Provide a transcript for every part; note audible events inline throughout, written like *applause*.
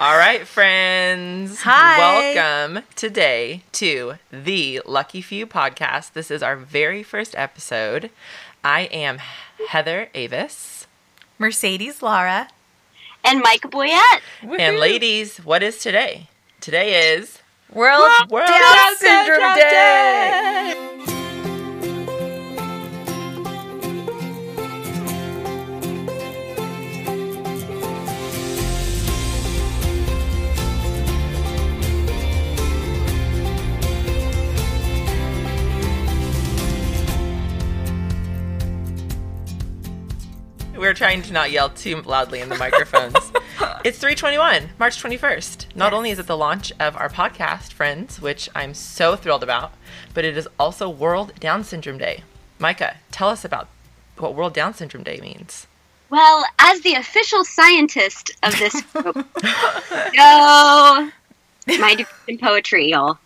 All right, friends. Hi. Welcome today to the Lucky Few podcast. This is our very first episode. I am Heather Avis. Mercedes Lara. and Micah Boyett. And ladies, what is today? Today is World, World Down, Down Syndrome, Syndrome Day. We're trying to not yell too loudly in the microphones. *laughs* it's 321, March 21st. Not Yes. only is it the launch of our podcast, Friends, which I'm so thrilled about, but it is also World Down Syndrome Day. Micah, tell us about what World Down Syndrome Day means. Well, as the official scientist of this group, *laughs* no, my degree in poetry, y'all.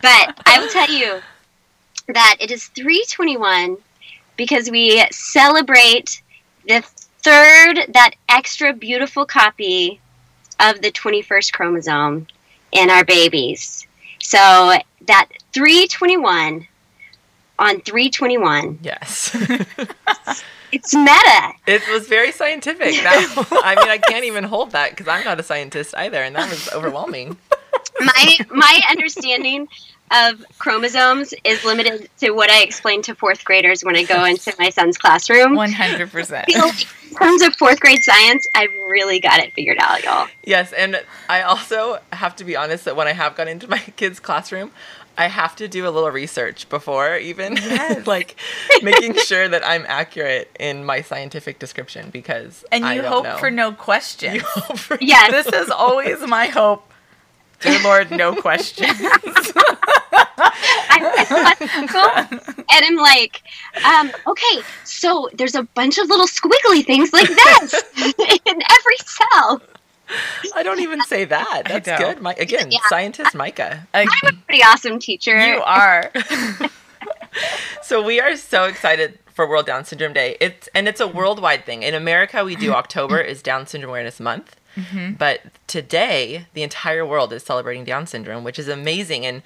But I will tell you that it is 321 because we celebrate the third, that extra beautiful copy of the 21st chromosome in our babies. So that 321 on 321, Yes. *laughs* it's meta. it was very scientific. That, *laughs* I mean, I can't even hold that because I'm not a scientist either, and that was overwhelming. my my understanding of chromosomes is limited to what I explain to fourth graders when I go into my son's classroom. *laughs* One hundred percent. I feel in terms of fourth grade science, I've really got it figured out, y'all. Yes, and I also have to be honest that when I have gone into my *laughs* kids' classroom, I have to do a little research before even Yes. *laughs* like making sure that I'm accurate in my scientific description because And I you don't hope know. for no questions. You hope for Yes. this is always my hope. Dear Lord, no questions. I'm and I'm like, um, okay, so there's a bunch of little squiggly things like this *laughs* in every cell. I don't even say that. That's good. My, again, Yeah. scientist Micah. I'm a pretty awesome teacher. you are. *laughs* So we are so excited for World Down Syndrome Day. It's and it's a worldwide thing. In America, we do October is Down Syndrome Awareness Month. But today, the entire world is celebrating Down syndrome, which is amazing and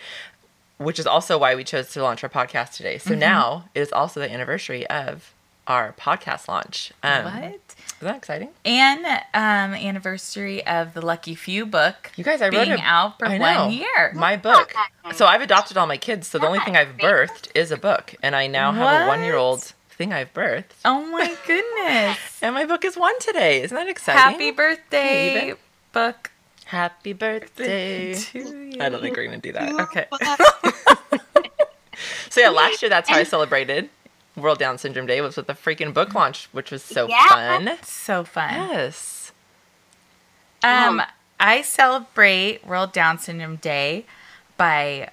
which is also why we chose to launch our podcast today. So now it is also the anniversary of our podcast launch. Um, what? Isn't that exciting? And um, anniversary of the Lucky Few book You guys, I being wrote a, out for I know. one year. My book. So I've adopted all my kids. So the only thing I've birthed is a book, and I now have a one-year-old thing I've birthed. oh my goodness! *laughs* And my book is one today. Isn't that exciting? Happy birthday, book. Happy birthday. to you. I don't think we're going to do that. Okay. *laughs* So yeah, last year that's how I celebrated World Down Syndrome Day was with a freaking book launch, which was so Yeah. fun. So fun. Yes. Um, Oh. I celebrate World Down Syndrome Day by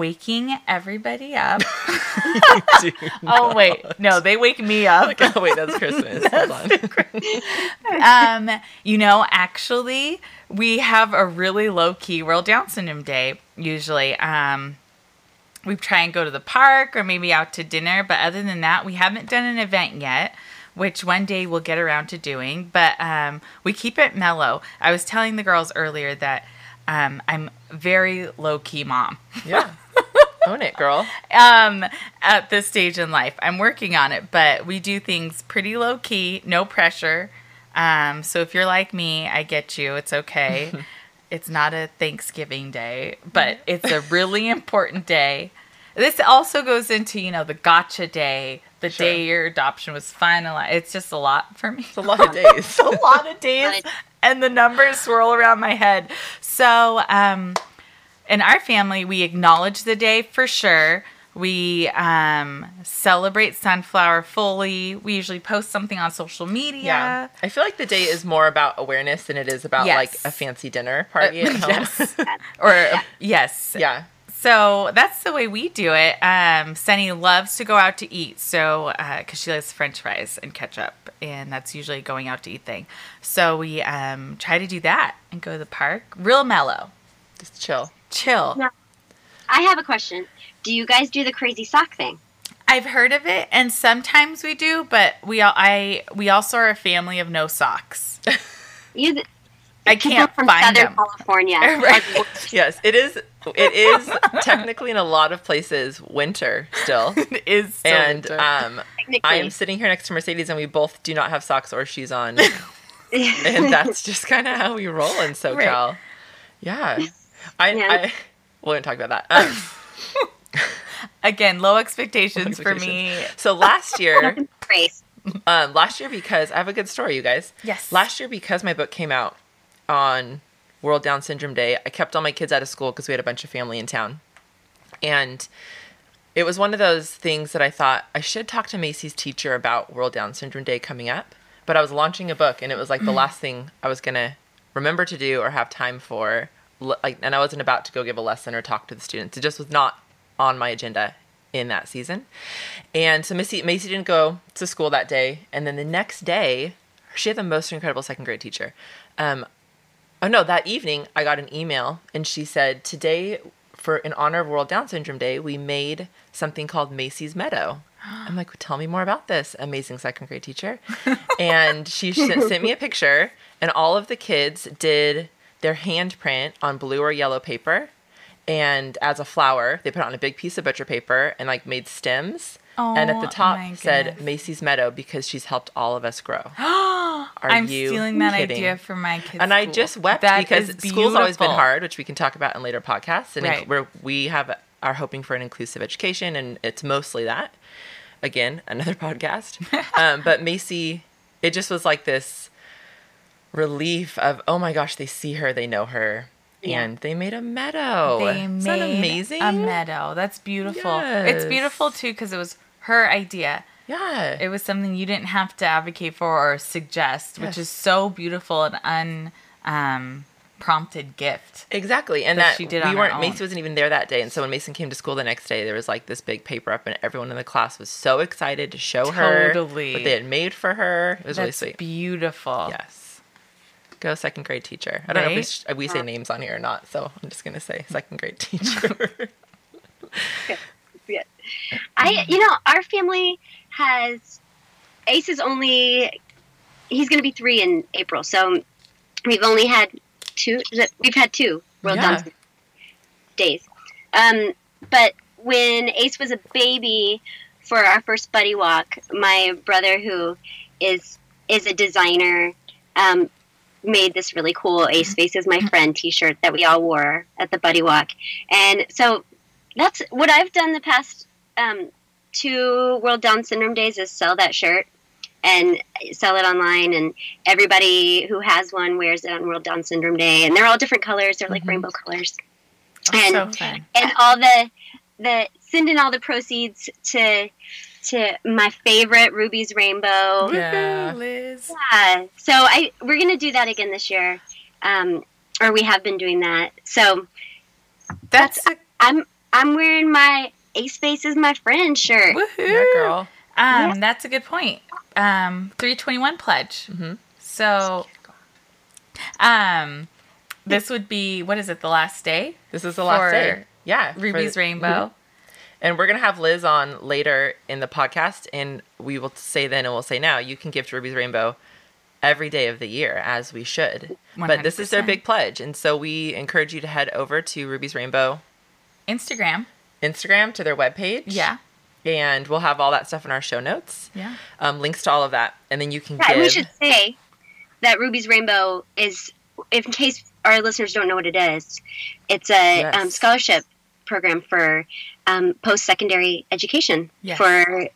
waking everybody up. *laughs* *laughs* oh wait, no, they wake me up. oh wait, that's Christmas. *laughs* Hold on. um, you know, actually, we have a really low key World Down Syndrome Day usually. Um, we try and go to the park or maybe out to dinner, but other than that, we haven't done an event yet. Which one day we'll get around to doing, but um, we keep it mellow. I was telling the girls earlier that um, I'm very low key mom. Yeah. Own it, girl. um, at this stage in life. I'm working on it, but we do things pretty low key, no pressure. Um, so if you're like me, I get you. It's okay. *laughs* it's not a Thanksgiving day, but it's a really important day. This also goes into, you know, the gotcha day, the Sure. day your adoption was finalized. It's just a lot for me It's a lot of days. *laughs* a lot of *laughs* days and the numbers swirl around my head. So, um, in our family, we acknowledge the day for sure. We um, celebrate sunflower fully. We usually post something on social media. Yeah. I feel like the day is more about awareness than it is about Yes. like a fancy dinner party at *laughs* home. yes. *laughs* or yes. yeah. So that's the way we do it. Um, Sunny loves to go out to eat, so because she likes French fries and ketchup, and that's usually a going out to eat thing. So we um, try to do that and go to the park, real mellow, Just chill. Chill. Yeah. I have a question. Do you guys do the crazy sock thing? I've heard of it, and sometimes we do, but we all I we also are a family of no socks. You, I I can't from find Southern them. California. *laughs* Right. are the worst. Yes, it is. It is technically in a lot of places winter still. *laughs* It is so and um, I am sitting here next to Mercedes, and we both do not have socks or shoes on, *laughs* and that's just kind of how we roll in SoCal. Yeah, I, Yeah. I we won't talk about that. Um, *laughs* Again, low expectations, for expectations. me. so last year, *laughs* um, last year because I have a good story, you guys. Yes. Last year because my book came out on World Down Syndrome Day, I kept all my kids out of school because we had a bunch of family in town, and it was one of those things that I thought I should talk to Macy's teacher about World Down Syndrome Day coming up. But I was launching a book, and it was like the last thing I was gonna remember to do or have time for. Like, and I wasn't about to go give a lesson or talk to the students. It just was not on my agenda in that season. And so Missy Macy didn't go to school that day, and then the next day, she had the most incredible second grade teacher. Um, oh no, that evening I got an email, and she said today, for in honor of World Down Syndrome Day, we made something called Macy's Meadow. *gasps* I'm like, tell me more about this amazing second grade teacher. and she sent, sent me a picture, and all of the kids did their handprint on blue or yellow paper. And as a flower, they put it on a big piece of butcher paper and like made stems. oh, and at the Oh, top said. Macy's Meadow because she's helped all of us grow. *gasps* Are I'm you stealing that kidding? idea for my kids. And I just wept That because school's always been hard, which we can talk about in later podcasts. And Right. where we have are hoping for an inclusive education, and it's mostly that. Again, another *laughs* podcast. *laughs* um, but Macy, it just was like this relief of, oh my gosh, they see her, they know her, Yeah. and they made a meadow. They Isn't made that amazing? a meadow. That's beautiful. It's beautiful too because it was her idea. Yeah. It was something you didn't have to advocate for or suggest, which is so beautiful and un um, prompted gift. Exactly, and that that she did we weren't. Mason wasn't even there that day, and so when Mason came to school the next day, there was like this big paper up, and everyone in the class was so excited to show her what they had made for her. It was really That's sweet. beautiful. Yes, go second grade teacher. I don't know if we, sh- we say names on here or not, so I'm just gonna say second grade teacher. *laughs* Yeah. I, *laughs* you know, our family has Ace is only he's going to be three in April, so we've only had two. We've had two World Yeah. Down days. Um, but when Ace was a baby for our first buddy walk, my brother, who is is a designer, um, made this really cool Ace Faces My Friend T-shirt that we all wore at the buddy walk, and so that's what I've done the past um, two World Down Syndrome days is sell that shirt and sell it online, and everybody who has one wears it on World Down Syndrome Day, and they're all different colors. They're like Mhm. rainbow colors, and so and all the the sending all the proceeds to to my favorite Ruby's Rainbow. Yeah. Liz. Yeah. So I we're gonna do that again this year, um, or we have been doing that. So That's a I'm I'm wearing my Ace Face is my friend shirt. woohoo. Yeah, girl. Um, that's a good point. Um, 321 pledge. Mhm. So, um, this would be what is it? The last day, This is the last For day. Yeah, for Ruby's the- Rainbow. And we're gonna have Liz on later in the podcast, and we will say then and we'll say now. You can give to Ruby's Rainbow every day of the year, as we should. But this is their big pledge, and so we encourage you to head over to Ruby's Rainbow Instagram. Instagram to their webpage. Yeah. and we'll have all that stuff in our show notes. Yeah. Um, links to all of that, and then you can Yeah, give. we should say that Ruby's Rainbow is, if in case our listeners don't know what it is, it's a Yes. um, scholarship program for um, post secondary education Yes. for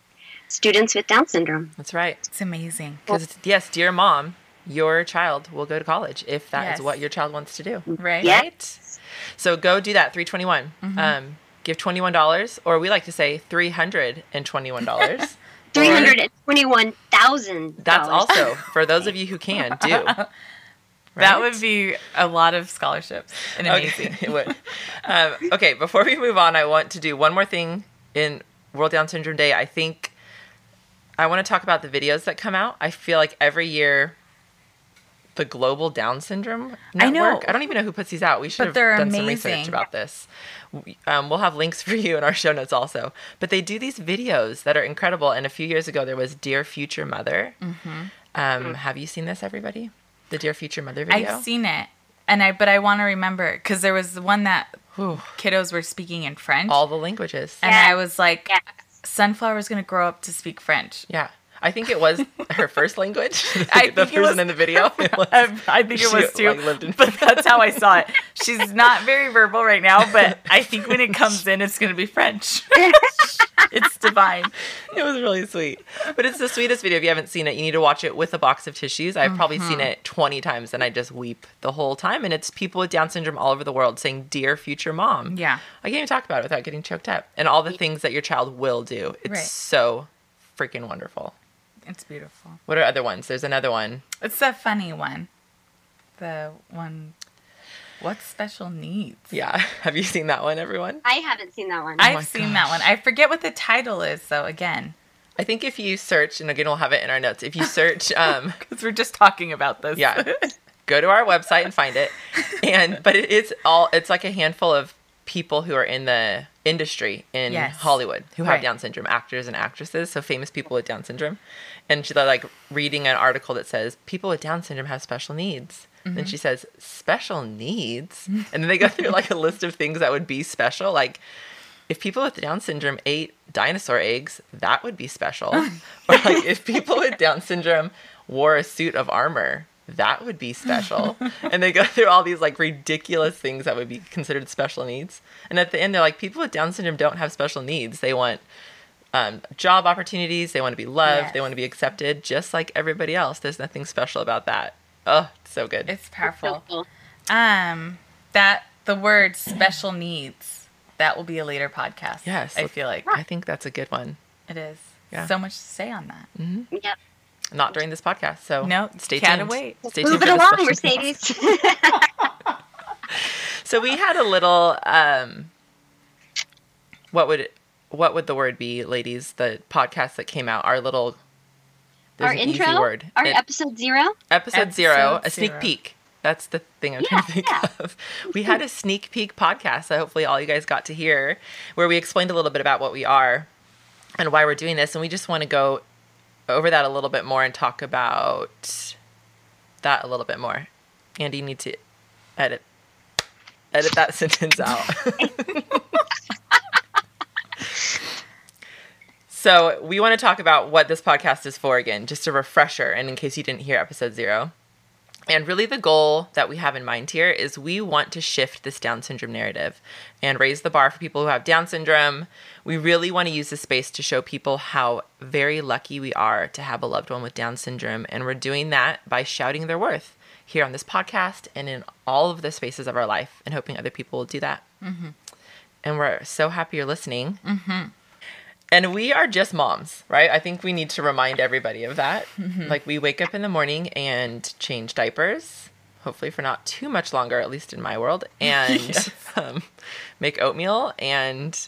students with Down syndrome. That's right. It's amazing. Because yes, dear mom, your child will go to college if that is Yes. what your child wants to do. Right. Yeah. Right. So go do that. Three twenty one. Mm-hmm. Um, give twenty one dollars, or we like to say three hundred and twenty one dollars. *laughs* Three hundred and twenty-one thousand. That's also for those of you who can do. *laughs* That would be a lot of scholarships and amazing. Okay, *laughs* it would. Um, okay, before we move on, I want to do one more thing in World Down Syndrome Day. I think I want to talk about the videos that come out. I feel like every year, the Global Down Syndrome Network. I know. I don't even know who puts these out. We should But have done some research amazing. about this. Um, we'll have links for you in our show notes also. But they do these videos that are incredible. And a few years ago, there was Dear Future Mother. Mm-hmm. Um, have you seen this, everybody? The Dear Future Mother video. I've seen it, and I but I want to remember because there was the one that Whew. kiddos were speaking in French, all the languages. and Yeah. I was like, Yeah. Sunflower's gonna grow up to speak French. Yeah. I think it was her first language. *laughs* I *laughs* the think it person was- in the video. *laughs* Was- I, I think it was too, like, but that's how I saw it. She's not very verbal right now, but I think when it comes in, it's gonna be French. it's divine. it was really sweet. But it's the sweetest video. If you haven't seen it, you need to watch it with a box of tissues. I've probably seen Mm-hmm. it 20 times and I just weep the whole time. And it's people with Down syndrome all over the world saying, Dear future mom. Yeah. I can't even talk about it without getting choked up. And all the things that your child will do. It's Right. so freaking wonderful. It's beautiful. What are other ones? There's another one. It's a funny one. The one. What's special needs? Yeah. *laughs* Have you seen that one, everyone? I haven't seen that one. I've Oh my seen that one. I forget what the title is, though. Again, I think if you search, and again, we'll have it in our notes. If you search, *laughs* um, because we're just talking about this. yeah, *laughs* go to our website and find it. And but it is all. It's like a handful of people who are in the industry in Yes. Hollywood who have Right. Down syndrome, actors and actresses, so famous people with Down syndrome. And she's like reading an article that says people with Down syndrome have special needs. Mm-hmm. Then she says special needs, and then they go through like a list of things that would be special, like. If people with Down syndrome ate dinosaur eggs, that would be special. *laughs* or like if people with Down syndrome wore a suit of armor, that would be special. *laughs* and they go through all these like ridiculous things that would be considered special needs. And at the end, they're like, people with Down syndrome don't have special needs. They want um, job opportunities. They want to be loved. They want to be accepted, just like everybody else. There's nothing special about that. Oh, it's so good. It's So powerful. cool. Um, that the word special needs. That will be a later podcast. Yes, I feel like I think that's a good one. it is. Yeah. So much to say on that. Yep. Not during this podcast. So No, stay can't tuned. wait. Stay Move tuned it along, Mercedes. *laughs* *laughs* So we had a little um what would what would the word be, ladies? The podcast that came out, our little Our an intro, easy word. our It- episode zero. episode, Episode zero, a sneak peek. That's the thing I'm trying to think yeah. of. We had a sneak peek podcast that hopefully all you guys got to hear, where we explained a little bit about what we are and why we're doing this, and we just want to go over that a little bit more and talk about that a little bit more. Andy, you need to edit edit that *laughs* sentence out. *laughs* so we want to talk about what this podcast is for again, just a refresher, and in case you didn't hear episode zero. And really, the goal that we have in mind here is we want to shift this Down syndrome narrative and raise the bar for people who have Down syndrome. We really want to use this space to show people how very lucky we are to have a loved one with Down syndrome. And we're doing that by shouting their worth here on this podcast and in all of the spaces of our life, and hoping other people will do that. Mm-hmm. And we're so happy you're listening. Mm-hmm. And we are just moms, right? I think we need to remind everybody of that. Like, we wake up in the morning and change diapers, hopefully for not too much longer, at least in my world, *laughs* and Yes. um, make oatmeal and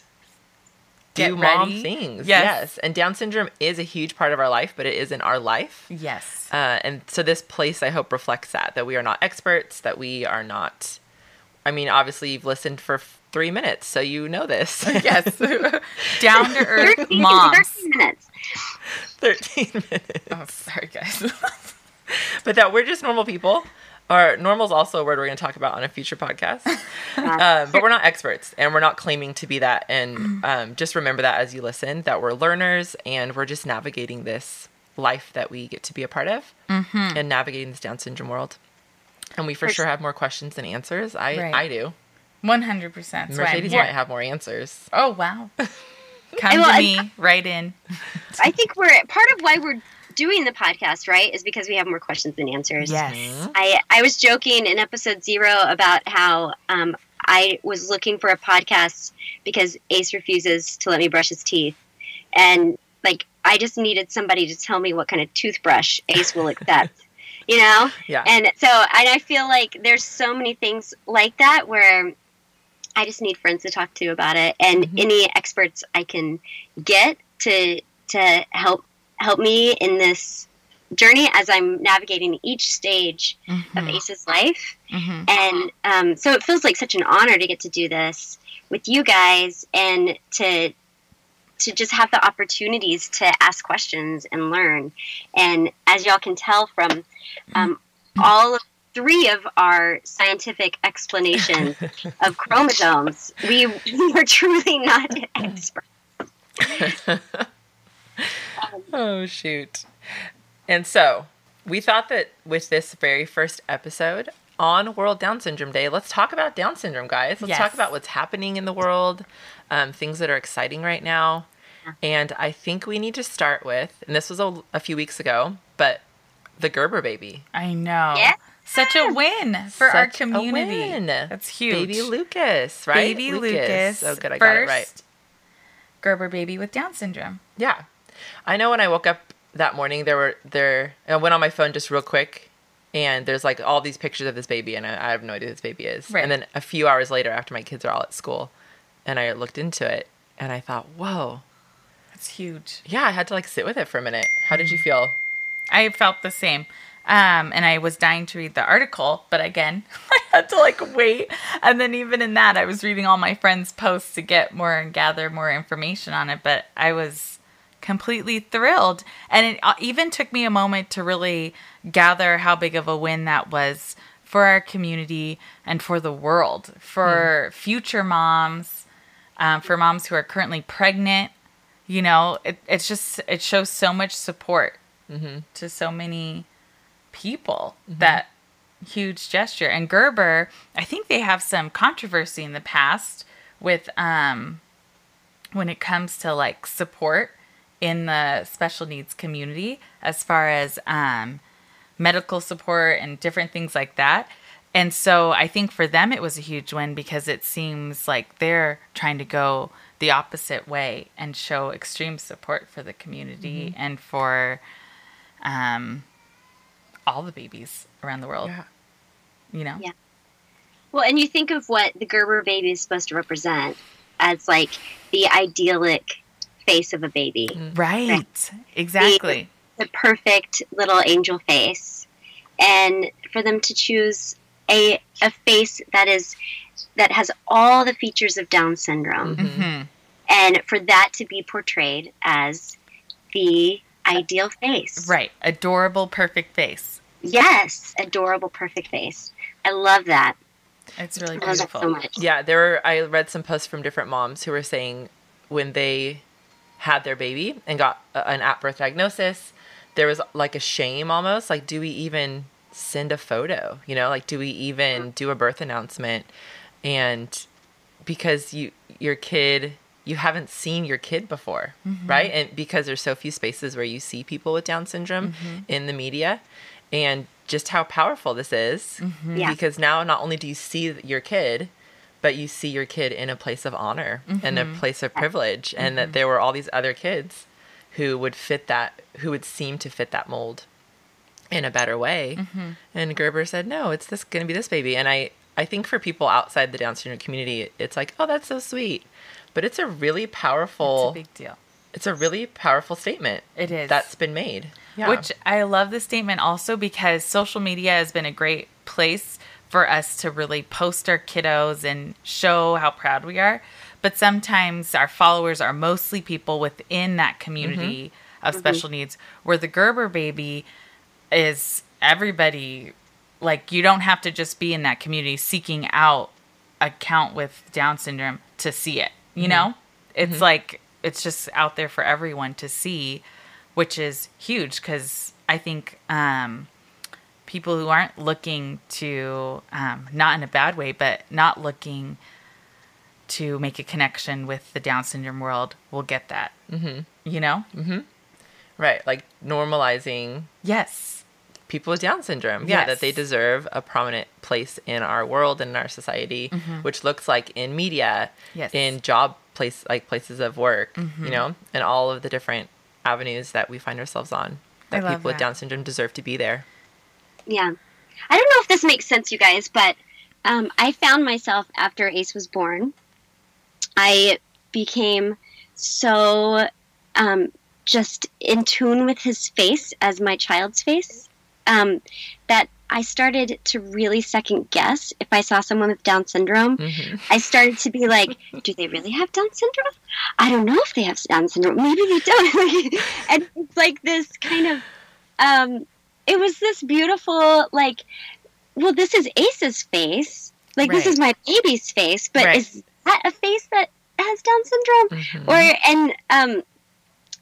do mom things. Yes. yes. And Down syndrome is a huge part of our life, but it isn't our life. Yes. Uh, and so this place, I hope, reflects that that we are not experts, that we are not. I mean, obviously, you've listened for f- three minutes, so you know this. *laughs* yes. *laughs* Down to earth 13, moms. 13 minutes. 13 minutes. Oh, sorry, guys. *laughs* But that we're just normal people. Or normal is also a word we're going to talk about on a future podcast. um, but we're not experts and we're not claiming to be that. And *clears throat* um, just remember that as you listen, that we're learners and we're just navigating this life that we get to be a part of and navigating this Down syndrome world. And we for For sure sure. have more questions than answers. I, Right. I do. One hundred percent. Mercedes might have more answers. Oh wow. *laughs* Come Well, to I- me, right in. *laughs* I think we're part of why we're doing the podcast, right? Is because we have more questions than answers. Yes. I I was joking in episode zero about how um, I was looking for a podcast because Ace refuses to let me brush his teeth, and like I just needed somebody to tell me what kind of toothbrush Ace will accept. *laughs* You know, Yeah. and so and I feel like there's so many things like that where I just need friends to talk to about it, and Mhm. any experts I can get to to help help me in this journey as I'm navigating each stage of Mhm. Ace's life. Mhm. And um, so it feels like such an honor to get to do this with you guys and to to just have the opportunities to ask questions and learn. And as y'all can tell from um, all of three of our scientific explanations *laughs* of chromosomes. We, we were truly not *laughs* experts. *laughs* oh shoot. And so, we thought that with this very first episode on World Down Syndrome Day, let's talk about Down syndrome, guys. Let's Yes. talk about what's happening in the world, um, things that are exciting right now. And I think we need to start with, and this was a, a few weeks ago, but the Gerber baby. I know. Yeah. Such a win for our Such a community. win. That's huge. Baby Lucas, right? Baby Lucas. Oh, good. I got it right. Gerber baby with Down syndrome. Yeah. I know when I woke up that morning, there were, there, I went on my phone just real quick and there's like all these pictures of this baby and I, I have no idea who this baby is. Right. And then a few hours later, after my kids are all at school, and I looked into it and I thought, whoa. That's huge. Yeah, I had to like sit with it for a minute. How did you mm-hmm. feel? I felt the same. Um, and I was dying to read the article, but again, *laughs* I had to like wait. And then even in that, I was reading all my friends' posts to get more and gather more information on it. But I was completely thrilled, and it uh, even took me a moment to really gather how big of a win that was for our community and for the world, for future moms, um, for moms who are currently pregnant. You know, it, it's just it shows so much support to so many people that huge gesture. And gerber i think they have some controversy in the past with um when it comes to like support in the special needs community as far as um medical support and different things like that. And so i think for them it was a huge win because it seems like they're trying to go the opposite way and show extreme support for the community and for um, all the babies around the world. Yeah. You know, Yeah. Well, and you think of what the Gerber baby is supposed to represent as like the idyllic face of a baby, right? Exactly. the perfect little angel face, and for them to choose a a face that is that has all the features of Down syndrome, hmm and for that to be portrayed as the ideal face. Right. Adorable, perfect face. Yes, adorable, perfect face. I love that. It's really I love that beautiful. so much. Yeah, there were. I read some posts from different moms who were saying when they had their baby and got a, an at birth diagnosis, there was like a shame almost. Like, do we even send a photo? You know, like, do we even do a birth announcement? And because you your kid you haven't seen your kid before, mm-hmm. right? And because there's so few spaces where you see people with Down syndrome mm-hmm. in the media, and just how powerful this is. Mm-hmm. Yeah. because now not only do you see your kid but you see your kid in a place of honor and a mm-hmm. place of privilege and that mm-hmm. there were all these other kids who would fit that who would seem to fit that mold in a better way. And gerber said no it's this going to be this baby. And i i think for people outside the down syndrome community it's like oh that's so sweet. But it's a really It's powerful a big deal. It's a really powerful statement It is. that's been made yeah. Which I love the statement also because social media has been a great place for us to really post our kiddos and show how proud we are. But sometimes our followers are mostly people within that community mm-hmm. of mm-hmm. special needs, where the Gerber baby is everybody. Like, you don't have to just be in that community seeking out a count with Down syndrome to see it. You mm-hmm. know, it's like it's just out there for everyone to see, which is huge because I think um, people who aren't looking to, um, not in a bad way, but not looking to make a connection with the Down syndrome world will get that. Mm-hmm. You know? right like normalizing Yes. People with Down syndrome. Yeah, that they deserve a prominent place in our world and in our society, which looks like in media, Mm-hmm. Yes. Mm-hmm. in job place like places of work, you know, and all of the different avenues that we find ourselves on. I That love people with. Down syndrome deserve to be there. Yeah. I don't know if this makes sense, you guys, but um, I found myself after Ace was born, I became so um, just in tune with his face as my child's face um, that I started to really second guess if I saw someone with Down syndrome. hmm I started to be like, do they really have Down syndrome? I don't know if they have Down syndrome. Maybe they don't. *laughs* and it's like this kind of, um, it was this beautiful like well this is ace's face like this is my baby's face but Right. is that a face that has down syndrome Mhm. or and um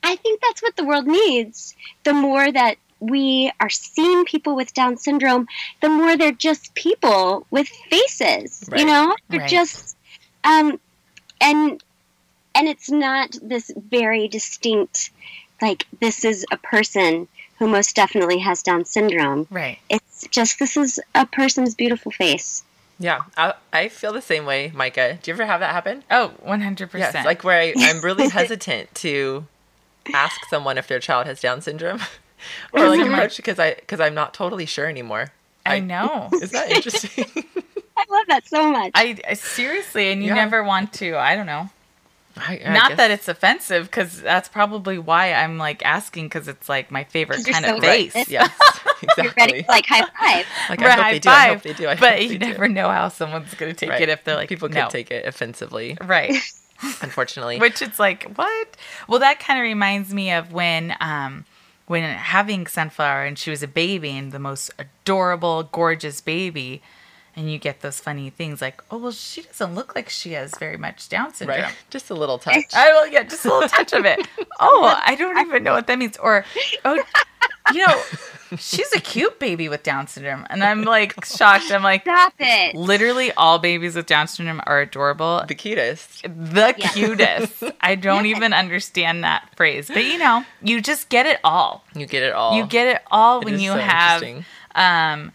i think that's what the world needs the more that we are seeing people with down syndrome the more they're just people with faces you know they're Right. just um and and it's not this very distinct like this is a person who most definitely has down syndrome Right. it's just this is a person's beautiful face yeah, I, I feel the same way, Micah. Do you ever have that happen? Oh, 100%. Yes, like where I, I'm really *laughs* hesitant to ask someone if their child has Down syndrome, *laughs* *laughs* or like approach because I because I'm not totally sure anymore. I know. *laughs* Is that *laughs* interesting? i love that so much I, I seriously, and you Yeah. never want to. I don't know. I, I Not guess- that it's offensive, because that's probably why I'm like asking, because it's like my favorite kind so of right. face. Yes, you're ready exactly. for like high five Like Right, I hope high they do. I hope they do. I but you they do. never know how someone's gonna take Right. it if they're like people no. could take it offensively. right. Unfortunately, Which it's like what? Well, that kind of reminds me of when um when having Sunflower and she was a baby and the most adorable, gorgeous baby. And you get those funny things like, oh well, she doesn't look like she has very much Down syndrome. right? *laughs* Just a little touch. I will get just a little touch of it. *laughs* Oh, I don't even know what that means. Or, oh, you know, *laughs* she's a cute baby with Down syndrome, and I'm like shocked. I'm like, stop it literally, all babies with Down syndrome are adorable. the cutest. The Yeah. cutest. I don't even understand that phrase, but you know, you just get it all. You get it all. You get it all It when is you so have interesting. um,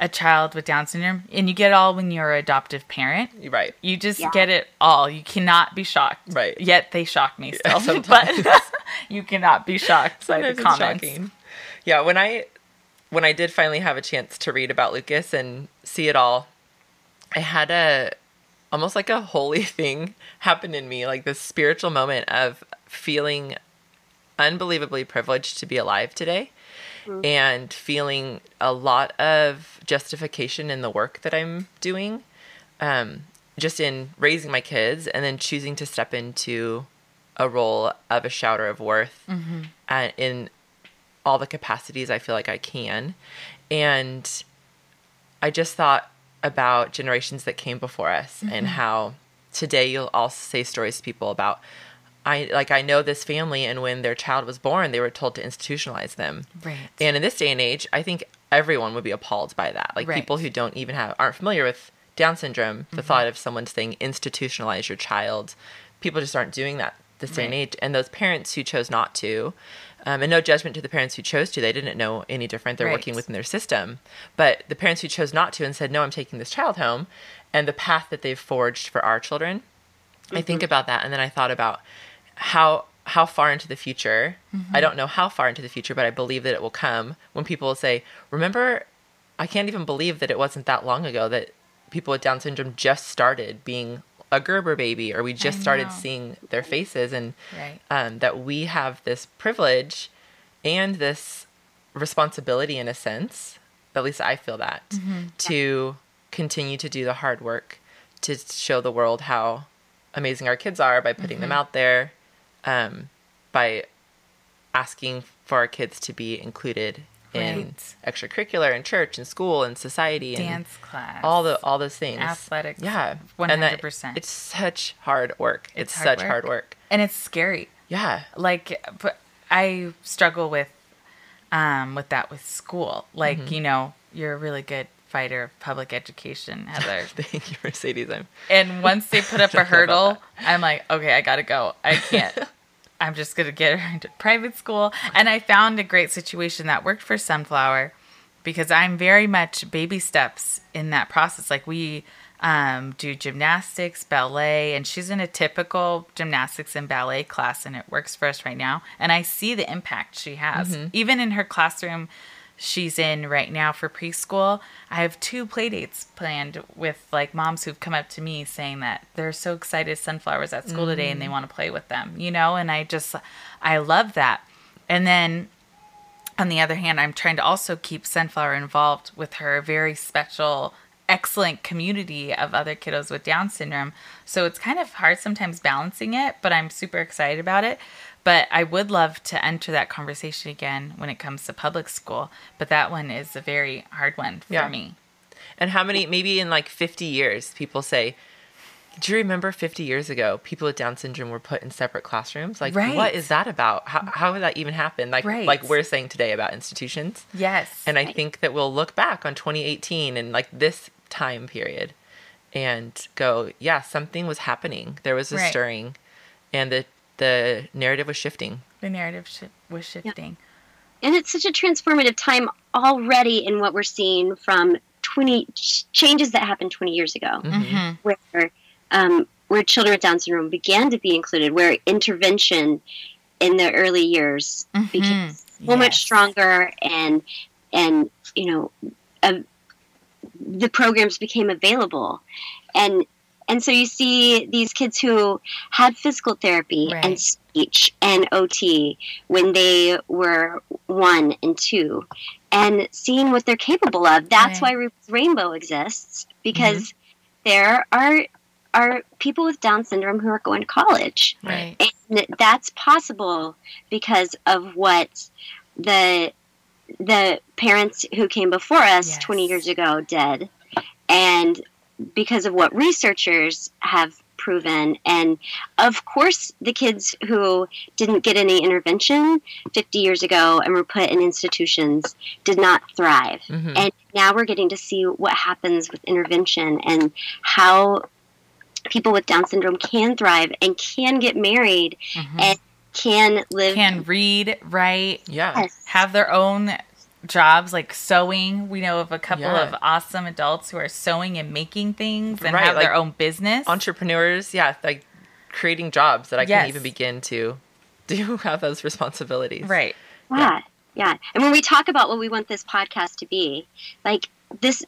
a child with Down syndrome, and you get it all when you're an adoptive parent. You're right. You just Yeah. get it all. You cannot be shocked. Right. Yet they shock me still. *laughs* sometimes. but *laughs* you cannot be shocked by the it's comments. shocking. Yeah, when I when I did finally have a chance to read about Lucas and see it all, I had a almost like a holy *laughs* thing happen in me, like this spiritual moment of feeling unbelievably privileged to be alive today and feeling a lot of justification in the work that I'm doing. Um, just in raising my kids and then choosing to step into a role of a shouter of worth uh, in all the capacities I feel like I can. And I just thought about generations that came before us and how today you'll all say stories to people about I like I know this family and when their child was born they were told to institutionalize them. Right. And in this day and age, I think everyone would be appalled by that. Like Right. people who don't even have aren't familiar with Down syndrome, Mm-hmm. the thought of someone saying institutionalize your child, people just aren't doing that this day and age. And those parents who chose not to, um, and no judgment to the parents who chose to, they didn't know any different. They're Right. working within their system. But the parents who chose not to and said, no, I'm taking this child home, and the path that they've forged for our children, I Mm-hmm. think about that, and then I thought about how how far into the future Mm-hmm. i don't know how far into the future but i believe that it will come when people will say remember i can't even believe that it wasn't that long ago that people with down syndrome just started being a gerber baby or we just started seeing their faces and Right. um, that we have this privilege and this responsibility in a sense at least i feel that Mm-hmm. to continue to do the hard work to show the world how amazing our kids are by putting Mm-hmm. them out there um, by asking for our kids to be included in Right. extracurricular and church and school and society and Dance class. all the all those things Athletics. yeah And that 100%. it's such hard work it's, It's hard such work. hard work and it's scary. yeah like but i struggle with um with that with school like Mm-hmm. you know you're a really good fighter of public education *laughs* heather. Thank you mercedes i'm and once they put up a *laughs* Don't know about hurdle i'm like okay i gotta go. I can't. *laughs* I'm just gonna get her into private school. And i found a great situation that worked for sunflower because i'm very much baby steps in that process. Like we um, do gymnastics ballet and she's in a typical gymnastics and ballet class and it works for us right now. And i see the impact she has even in her classroom she's in right now for preschool. I have two play dates planned with like moms who've come up to me saying that they're so excited sunflowers at school today and they mm. want to play with them, you know, and I just I love that. And then on the other hand, I'm trying to also keep Sunflower involved with her very special excellent community of other kiddos with Down syndrome. So it's kind of hard sometimes balancing it, but I'm super excited about it. But I would love to enter that conversation again when it comes to public school. But that one is a very hard one for Yeah. me. And how many, maybe in like 50 years, people say, do you remember 50 years ago, people with Down syndrome were put in separate classrooms? Like, Right. what is that about? How, how would that even happen? Like, Right. like we're saying today about institutions. Yes. And I think that we'll look back on 2018 and like this time period and go, yeah, something was happening. There was a stirring and the, the narrative was shifting. the narrative shi was shifting. and it's such a transformative time already in what we're seeing from 20 ch- changes that happened 20 years ago Mm-hmm. where um, where children with down syndrome began to be included where intervention in the early years became Mhm. so much stronger and and you know uh, the programs became available and and so you see these kids who had physical therapy Right. and speech and OT when they were one and two and seeing what they're capable of that's Right. why Rainbow exists because mm-hmm. there are are people with down syndrome who are going to college Right. and that's possible because of what the the parents who came before us Yes. 20 years ago did and because of what researchers have proven and of course the kids who didn't get any intervention 50 years ago and were put in institutions did not thrive Mhm. and now we're getting to see what happens with intervention and how people with down syndrome can thrive and can get married Mhm. and can live Can read, write, yeah. Yes. have their own jobs like sewing. We know of a couple Yeah. of awesome adults who are sewing and making things and Right, have their own business. Entrepreneurs, yeah, like creating jobs that I Yes. can't even begin to *laughs* do have those responsibilities. right. Yeah, yeah. And when we talk about what we want this podcast to be, like this,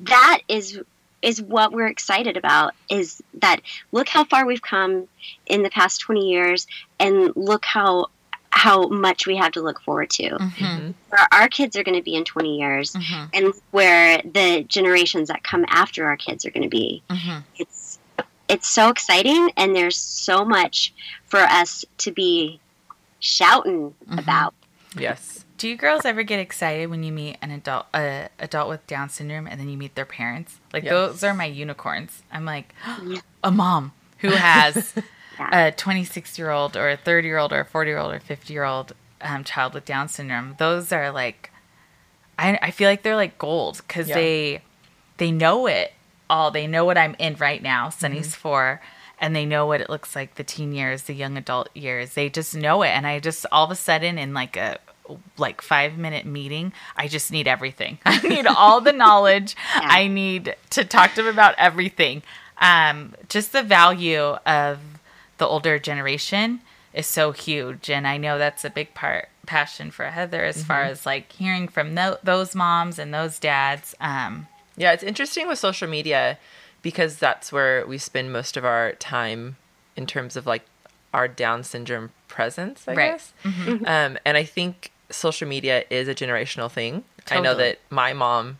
that is is what we're excited about. Is that look how far we've come in the past twenty years, and look how how much we have to look forward to. Mm-hmm. Mhm. Where our kids are going to be in twenty years, Mm-hmm. and where the generations that come after our kids are going to be. Mm-hmm. It's it's so exciting, and there's so much for us to be shouting Mhm. about. Yes. Do you girls ever get excited when you meet an adult, uh, adult with Down syndrome, and then you meet their parents? Like Yes. those are my unicorns. I'm like *gasps* Yeah. a mom who has *laughs* Yeah. a 26 year old or a 30 year old or a 40 year old or 50 year old um, child with Down syndrome. Those are like, I, I feel like they're like gold because Yeah. they they know it all. They know what I'm in right now. Sunny's four. And they know what it looks like the teen years, the young adult years. They just know it. And I just all of a sudden in like a like five minute meeting, I just need everything. *laughs* I need all the knowledge. Yeah. I need to talk to them about everything. Um, just the value of the older generation is so huge, and I know that's a big part passion for Heather as far Mm-hmm. as like hearing from tho- those moms and those dads. Um, Yeah, it's interesting with social media because that's where we spend most of our time in terms of like our Down syndrome presence, I Right. guess. Um, and I think social media is a generational thing. I know that my mom,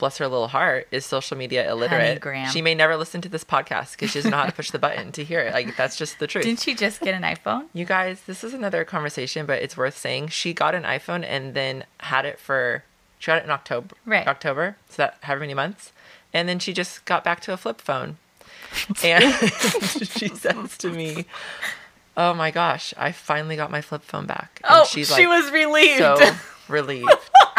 bless her little heart, is social media illiterate. She may never listen to this podcast because she doesn't know how to push the button to hear it. Like that's just the truth. didn't she just get an iPhone? You guys, this is another conversation, but it's worth saying. She got an iPhone and then had it for she got it in October. Right. October. So that however many months. And then she just got back to a flip phone. And *laughs* she says to me, Oh my gosh, I finally got my flip phone back. And Oh, she was relieved. so relieved.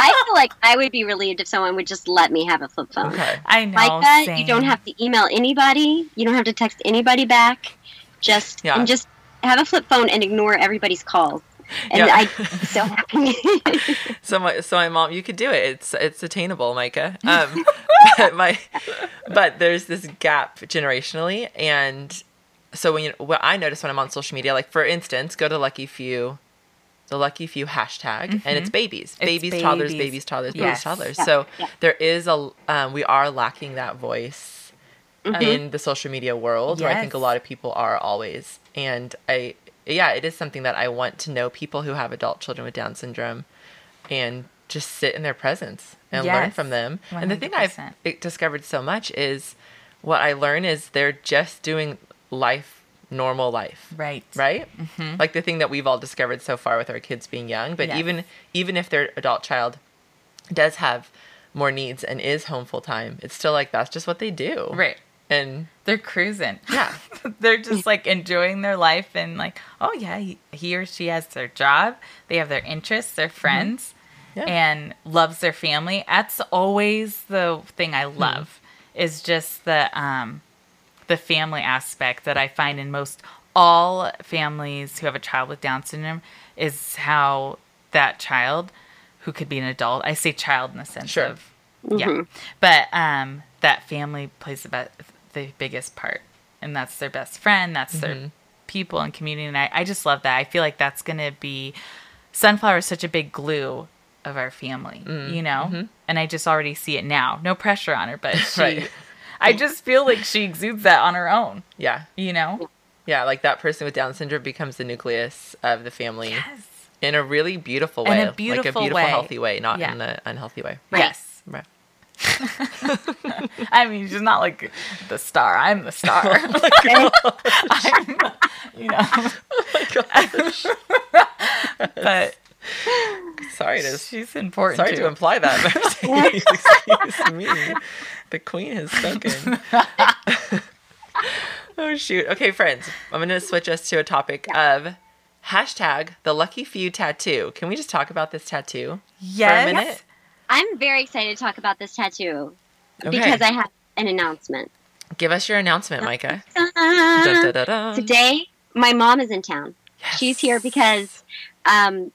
I feel like I would be relieved if someone would just let me have a flip phone. Okay. I know. Like that, same. you don't have to email anybody. You don't have to text anybody back. Just Yeah. and just have a flip phone and ignore everybody's calls. And Yeah. I'd be *laughs* so happy. *laughs* So my so my mom, you could do it. It's it's attainable, Micah. *laughs* Um, but my but there's this gap generationally, and so when you, what I notice when I'm on social media, like for instance, go to Lucky Few, the Lucky Few hashtag, and it's babies, It's babies, toddlers, babies. babies, toddlers, Yes. babies, toddlers. Yeah, So yeah. there is a um, we are lacking that voice in the social media world, where I think a lot of people are always, and I yeah, it is something that I want to know people who have adult children with Down syndrome and just sit in their presence and learn from them. And the thing I've discovered so much is what I learn is they're just doing life normal life. Right. Right? Mm-hmm. Like the thing that we've all discovered so far with our kids being young. But Yes. even even if their adult child does have more needs and is home full time, it's still like that's just what they do. Right. And They're cruising. yeah. *laughs* They're just like enjoying their life and like, oh yeah, he, he or she has their job, they have their interests, their mm-hmm. friends, Yeah. and loves their family. That's always the thing I love. Hmm. Is just the um, the family aspect that I find in most all families who have a child with Down syndrome is how that child, who could be an adult, I say child in the sense Sure. of mm-hmm. yeah, but um, that family plays the be- the biggest part, and that's their best friend, that's their mm-hmm. people and community, and I, I just love that. I feel like that's gonna be sunflower is such a big glue of our family, mm, you know, mm-hmm. and I just already see it now. No pressure on her, but *laughs* she, Right. I just feel like she exudes that on her own, Yeah. you know. Yeah, like that person with Down syndrome becomes the nucleus of the family Yes. in a really beautiful In way. a like a beautiful beautiful, way. healthy way, not Yeah. in the unhealthy way. Right. Yes. Right. *laughs* I mean, she's not like the star. I'm the star. *laughs* Oh *laughs* I'm, you know, oh but Sorry to *laughs* she's important sorry too. to imply that. but *laughs* *laughs* Excuse me. The queen has spoken. oh shoot. Okay, friends. I'm gonna switch us to a topic of hashtag the lucky few tattoo. Can we just talk about this tattoo yes. for a minute? I'm very excited to talk about this tattoo Okay. because I have an announcement. Give us your announcement, Micah. Ta-da! Dun, dun, dun, dun. Today, my mom is in town. Yes. She's here because um,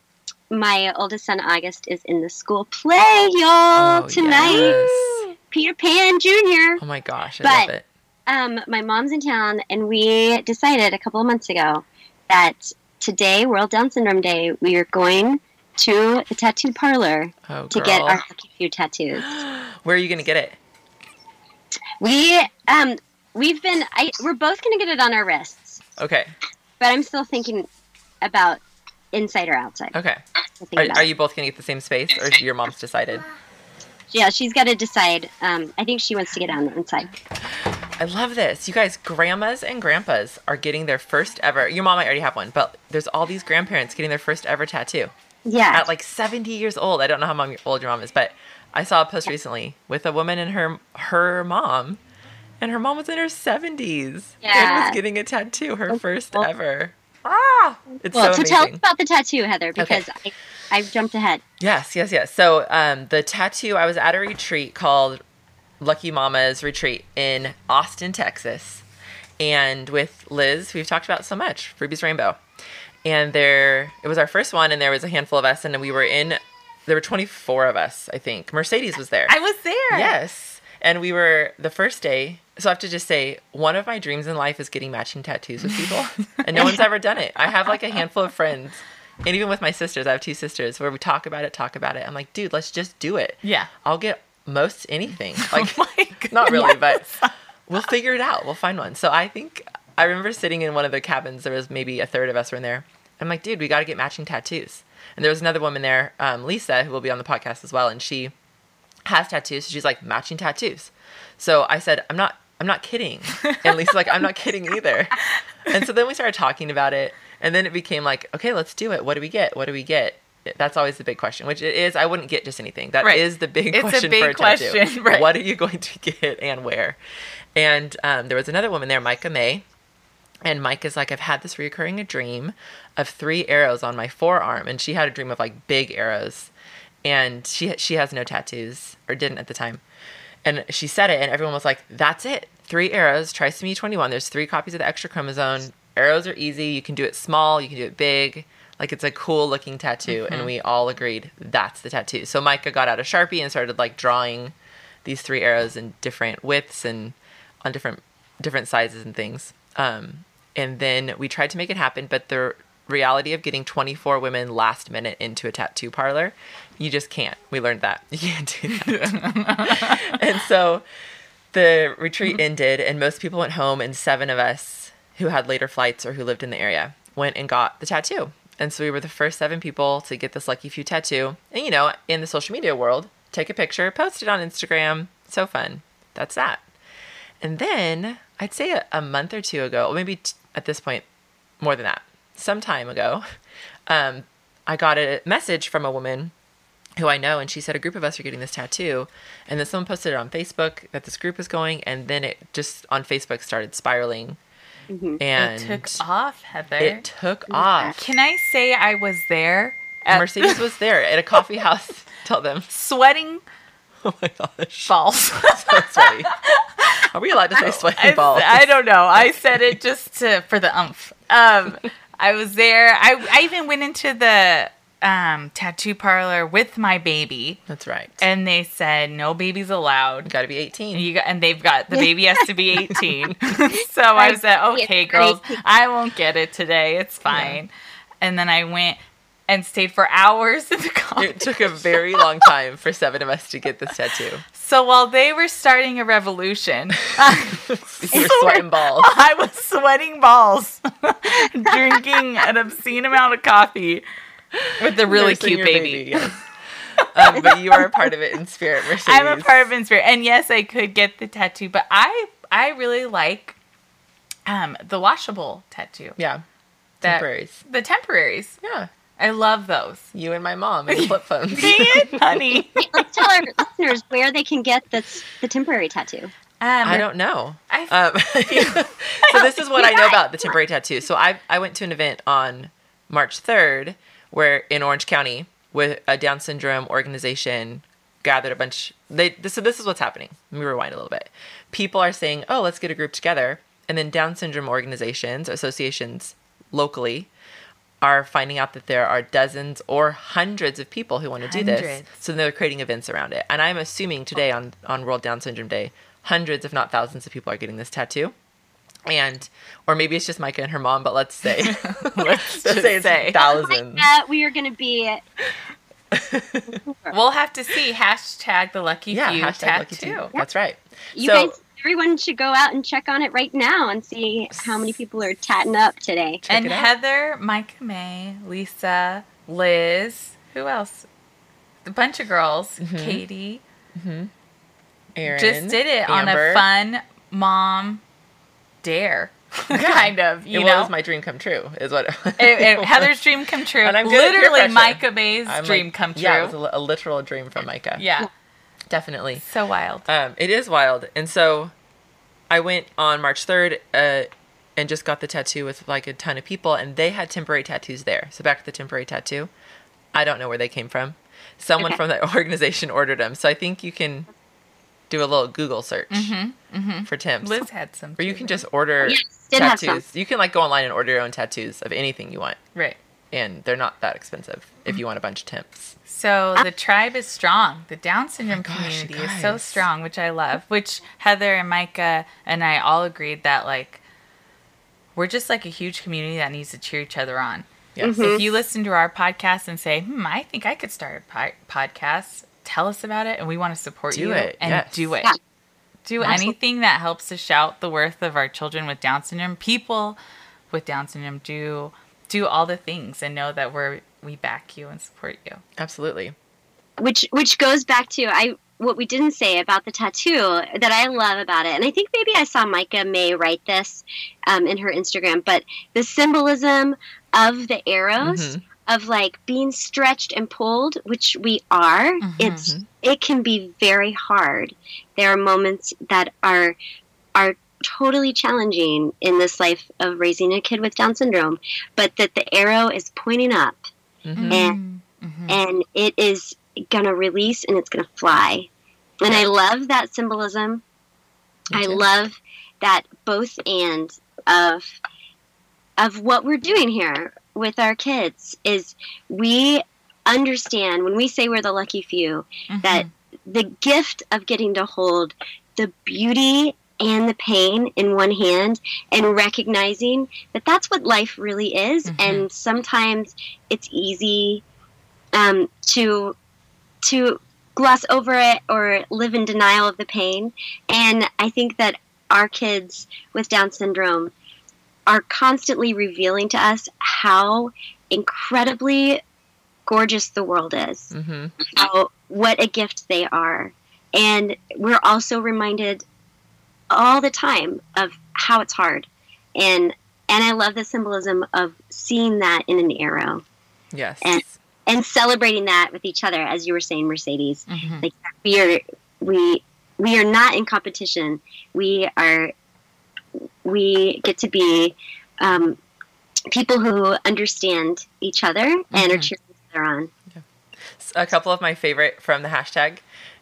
my oldest son August is in the school play, y'all, Oh, tonight. yes. Peter Pan Jr. Oh my gosh, I But- love it. Um, my mom's in town, and we decided a couple of months ago that today, World Down Syndrome Day, we are going to the tattoo parlor Oh, to girl. get our lucky few tattoos. *gasps* Where are you gonna get it? We um, we've been I, we're both gonna get it on our wrists, Okay. but I'm still thinking about inside or outside. Okay. Are, are you both gonna get the same space, or your mom's decided? Yeah, she's got to decide. Um, I think she wants to get on the inside. I love this. You guys, grandmas and grandpas are getting their first ever. Your mom might already have one, but there's all these grandparents getting their first ever tattoo Yeah. at like 70 years old. I don't know how mom, old your mom is, but I saw a post recently with a woman and her her mom, and her mom was in her 70s and was getting a tattoo, her first ever. Ah, it's well, so so tell about the tattoo, Heather, because I, I jumped ahead. Yes, yes, yes. So um, the tattoo, I was at a retreat called Lucky Mama's Retreat in Austin, Texas, and with Liz, we've talked about so much Ruby's Rainbow, and there it was our first one, and there was a handful of us, and we were in. There were twenty four of us, I think. Mercedes was there. I was there. Yes. And we were the first day. So I have to just say, one of my dreams in life is getting matching tattoos with people. *laughs* and no one's ever done it. I have like a handful of friends. And even with my sisters, I have two sisters where we talk about it, talk about it. I'm like, dude, let's just do it. Yeah. I'll get most anything. *laughs* Like, oh my *laughs* not really, but we'll figure it out. We'll find one. So I think I remember sitting in one of the cabins. There was maybe a third of us were in there. I'm like, dude, we got to get matching tattoos. And there was another woman there, um, Lisa, who will be on the podcast as well, and she has tattoos. So she's like matching tattoos. So I said, I'm not, I'm not kidding. And Lisa's like, I'm not *laughs* kidding either. And so then we started talking about it, and then it became like, okay, let's do it. What do we get? What do we get? That's always the big question, which it is. I wouldn't get just anything. That is Right. the big It's a big for a tattoo. question, *laughs* right. What are you going to get and where? And um, there was another woman there, Micah May. And Mike is like, I've had this reoccurring dream of three arrows on my forearm, and she had a dream of like big arrows, and she she has no tattoos or didn't at the time, and she said it, and everyone was like, "That's it, three arrows, trisomy twenty one. There's three copies of the extra chromosome. Arrows are easy. You can do it small, you can do it big. Like it's a cool looking tattoo." And we all agreed that's the tattoo. So Micah got out a sharpie and started like drawing these three arrows in different widths and on different different sizes and things. Um, and then we tried to make it happen, but the reality of getting 24 women last minute into a tattoo parlor, you just can't. We learned that. *laughs* You can't do that. *laughs* and so the retreat mm-hmm. ended, and most people went home, and seven of us who had later flights or who lived in the area went and got the tattoo. And so we were the first seven people to get this lucky few tattoo. And you know, in the social media world, take a picture, post it on Instagram. So fun. That's that. And then I'd say a, a month or two ago, or maybe t- at this point, more than that, some time ago, um, I got a message from a woman who I know, and she said a group of us are getting this tattoo. And then someone posted it on Facebook that this group was going, and then it just on Facebook started spiraling. Mhm. And it took off, Heather. It took off. Can I say I was there? At Mercedes was there at a coffee house. *laughs* Tell them. sweating *laughs* Oh my gosh. balls. *laughs* So sweaty. Are we allowed to say sweaty I, balls? I don't know. I said it just to, for the umph. Um, I was there. I, I even went into the um, tattoo parlor with my baby, That's right. and they said no babies allowed. got to be 18. You got, and they've got the baby has to be *laughs* 18. *laughs* *laughs* so I said, okay, girls, I won't get it today. It's fine. And then I went and stayed for hours in the. It took a very long time for seven of us to get this tattoo. So while they were starting a revolution, *laughs* You were sweating balls. *laughs* I was sweating balls, *laughs* drinking an obscene amount of coffee with a really Nursing cute your baby. yes. um, but you are a part of it in spirit, Mercedes. I'm a part of in spirit, and yes, I could get the tattoo, but I I really like um the washable tattoo, Yeah. Temporaries. the temporaries. Yeah. I love those. You and my mom and *laughs* flip phones. Dang it, honey. Hey, let's tell our listeners where they can get this, the temporary tattoo. Um, I don't know. I Um, *laughs* so this is what I know about the temporary tattoo. So I I went to an event on March 3rd where in Orange County with a Down syndrome organization gathered a bunch they this, so this is what's happening. Let me rewind a little bit. People are saying, "Oh, let's get a group together." And then Down syndrome organizations, associations locally are finding out that there are dozens or hundreds of people who want to do this. Hundreds. So they're creating events around it. And I'm assuming today on, on World Down Syndrome Day, hundreds, if not thousands, of people are getting this tattoo. And, or maybe it's just Micah and her mom, but let's say, *laughs* *laughs* Let's let's just say say. thousands. Uh, we are going to be. *laughs* We'll have to see. Hashtag the lucky Yeah, few hashtag lucky tattoo. two. That's right. You so, guys, everyone should go out and check on it right now and see how many people are tatting up today. Check and. Heather, Micah May, Lisa, Liz, who else? A bunch of girls. Mhm. Katie Aaron, just did it on a fun mom dare, *laughs* kind of. You it know, was my dream come true, is what It- *laughs* it- Heather's dream come true. And I'm good at peer Literally, pressure. Micah May's I'm dream like- come true. Yeah, it was a, a literal dream from Micah. yeah, Definitely. so wild. Um, it is wild. And so I went on March 3rd uh, and just got the tattoo with like a ton of people, and they had temporary tattoos there. So back to the temporary tattoo. I don't know where they came from. Someone Okay. from that *laughs* organization ordered them. So I think you can do a little Google search for Tim's. Liz had some. Or you can just order Yes, did have some. tattoos. You can like go online and order your own tattoos of anything you want. right. And they're not that expensive if you want a bunch of temps. So the tribe is strong. The Down syndrome Oh gosh, community is so strong, which I love. Which Heather and Micah and I all agreed that like we're just like a huge community that needs to cheer each other on. Yes. Mhm. If you listen to our podcast and say, "Hmm, I think I could start a po- podcast," tell us about it, and we want to support Do you it, and yes. do it. Yeah. Do Absolutely. anything that helps to shout the worth of our children with Down syndrome. People with Down syndrome do do all the things and know that we're we back you and support you. Absolutely. which which goes back to I what we didn't say about the tattoo that I love about it, and I think maybe I saw Micah May write this um, in her Instagram, but the symbolism of the arrows Mhm. of like being stretched and pulled, which we are. Mhm. It's it can be very hard. There are moments that are are totally challenging in this life of raising a kid with Down syndrome, but that the arrow is pointing up Mhm. And- Mhm. and it is gonna release and it's gonna fly. And I love that symbolism. Me I love that both and of of what we're doing here with our kids is we understand when we say we're the lucky few that the gift of getting to hold the beauty and the pain in one hand and recognizing that that's what life really is. Mhm. and sometimes it's easy um, to to gloss over it or live in denial of the pain. And i think that our kids with down syndrome are constantly revealing to us how incredibly gorgeous the world is all the time of how it's hard, and and I love the symbolism of seeing that in an arrow Yes. And- and celebrating that with each other, as you were saying, Mercedes. Mhm. Like we are we we are not in competition. We are we get to be um, people who understand each other and are Mhm. cheering each other on. a couple of my favorite from the hashtag.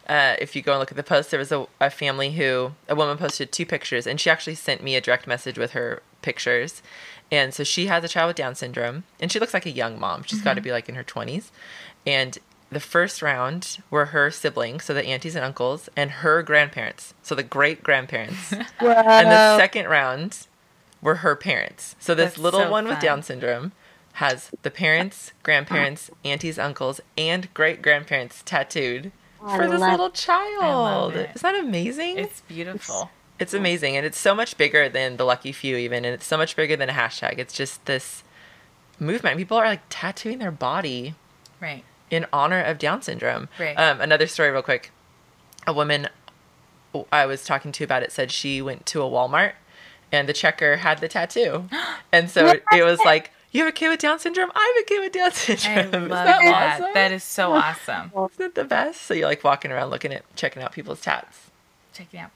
Uh, if you go and look at the post, there was a, a family who a woman posted two pictures, and she actually sent me a direct message with her pictures. And so she has a child with Down syndrome, and she looks like a young mom. She's got to be like in her twenties. And the first round were her siblings, so the aunties and uncles, and her grandparents, so the great grandparents. *laughs* and the second round were her parents. So this That's little so one with. Down syndrome has the parents, grandparents, aunties, uncles, and great grandparents tattooed I for this love- little child. Isn't that amazing? It's, beautiful. It's beautiful. amazing, and it's so much bigger than the lucky few, even, and it's so much bigger than a hashtag. It's just this movement. People are like tattooing their body Right. in honor of Down syndrome. Right. Um, another story, real quick. A woman I was talking to about it said she went to a Walmart and the checker had the tattoo, *gasps* and so it, it was like, "You have a kid with Down syndrome. I have a kid with Down syndrome. I syndrome." *laughs* love that. that awesome? That is so awesome. *laughs* Isn't that the best? So you're like walking around looking at, checking out people's tats, Checking out.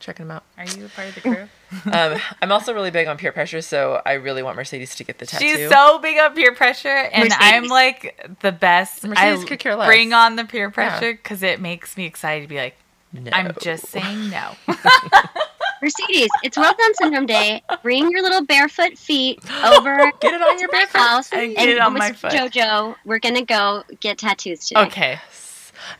checking them out. Are you a part of the *laughs* crew? um, I'm also really big on peer pressure, so I really want Mercedes to get the tattoo. She's so big on peer pressure, and Mercedes. I'm like the best. Mercedes I could care less. bring on the peer pressure because it makes me excited to be like, No. I'm just saying no. Mercedes, it's World Down Syndrome Day. Bring your little barefoot feet over *laughs* get it on your to my barefoot. house And and get it on my foot. JoJo. We're gonna go get tattoos today. okay.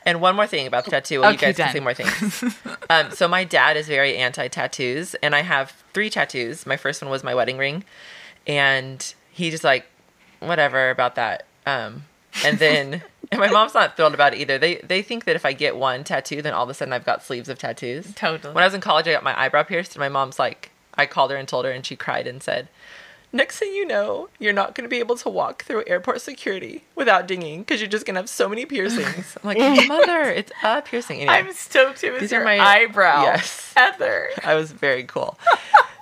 And one more thing about the tattoo. Well, you Okay, guys can say more things. *laughs* um, so my dad is very anti-tattoos, and I have three tattoos. My first one was my wedding ring, and he just like, whatever about that. Um, and then, *laughs* and *laughs* my mom's not thrilled about it either. They they think that if I get one tattoo, then all of a sudden I've got sleeves of tattoos. Totally. When I was in college, I got my eyebrow pierced, and my mom's like, I called her and told her, and she cried and said, Next thing you know, you're not going to be able to walk through airport security without dinging because you're just going to have so many *laughs* piercings. I'm like, *laughs* Mother, it's a piercing. Anyway, I'm stoked it was These your are my- eyebrow. Yes. Heather. I was very cool.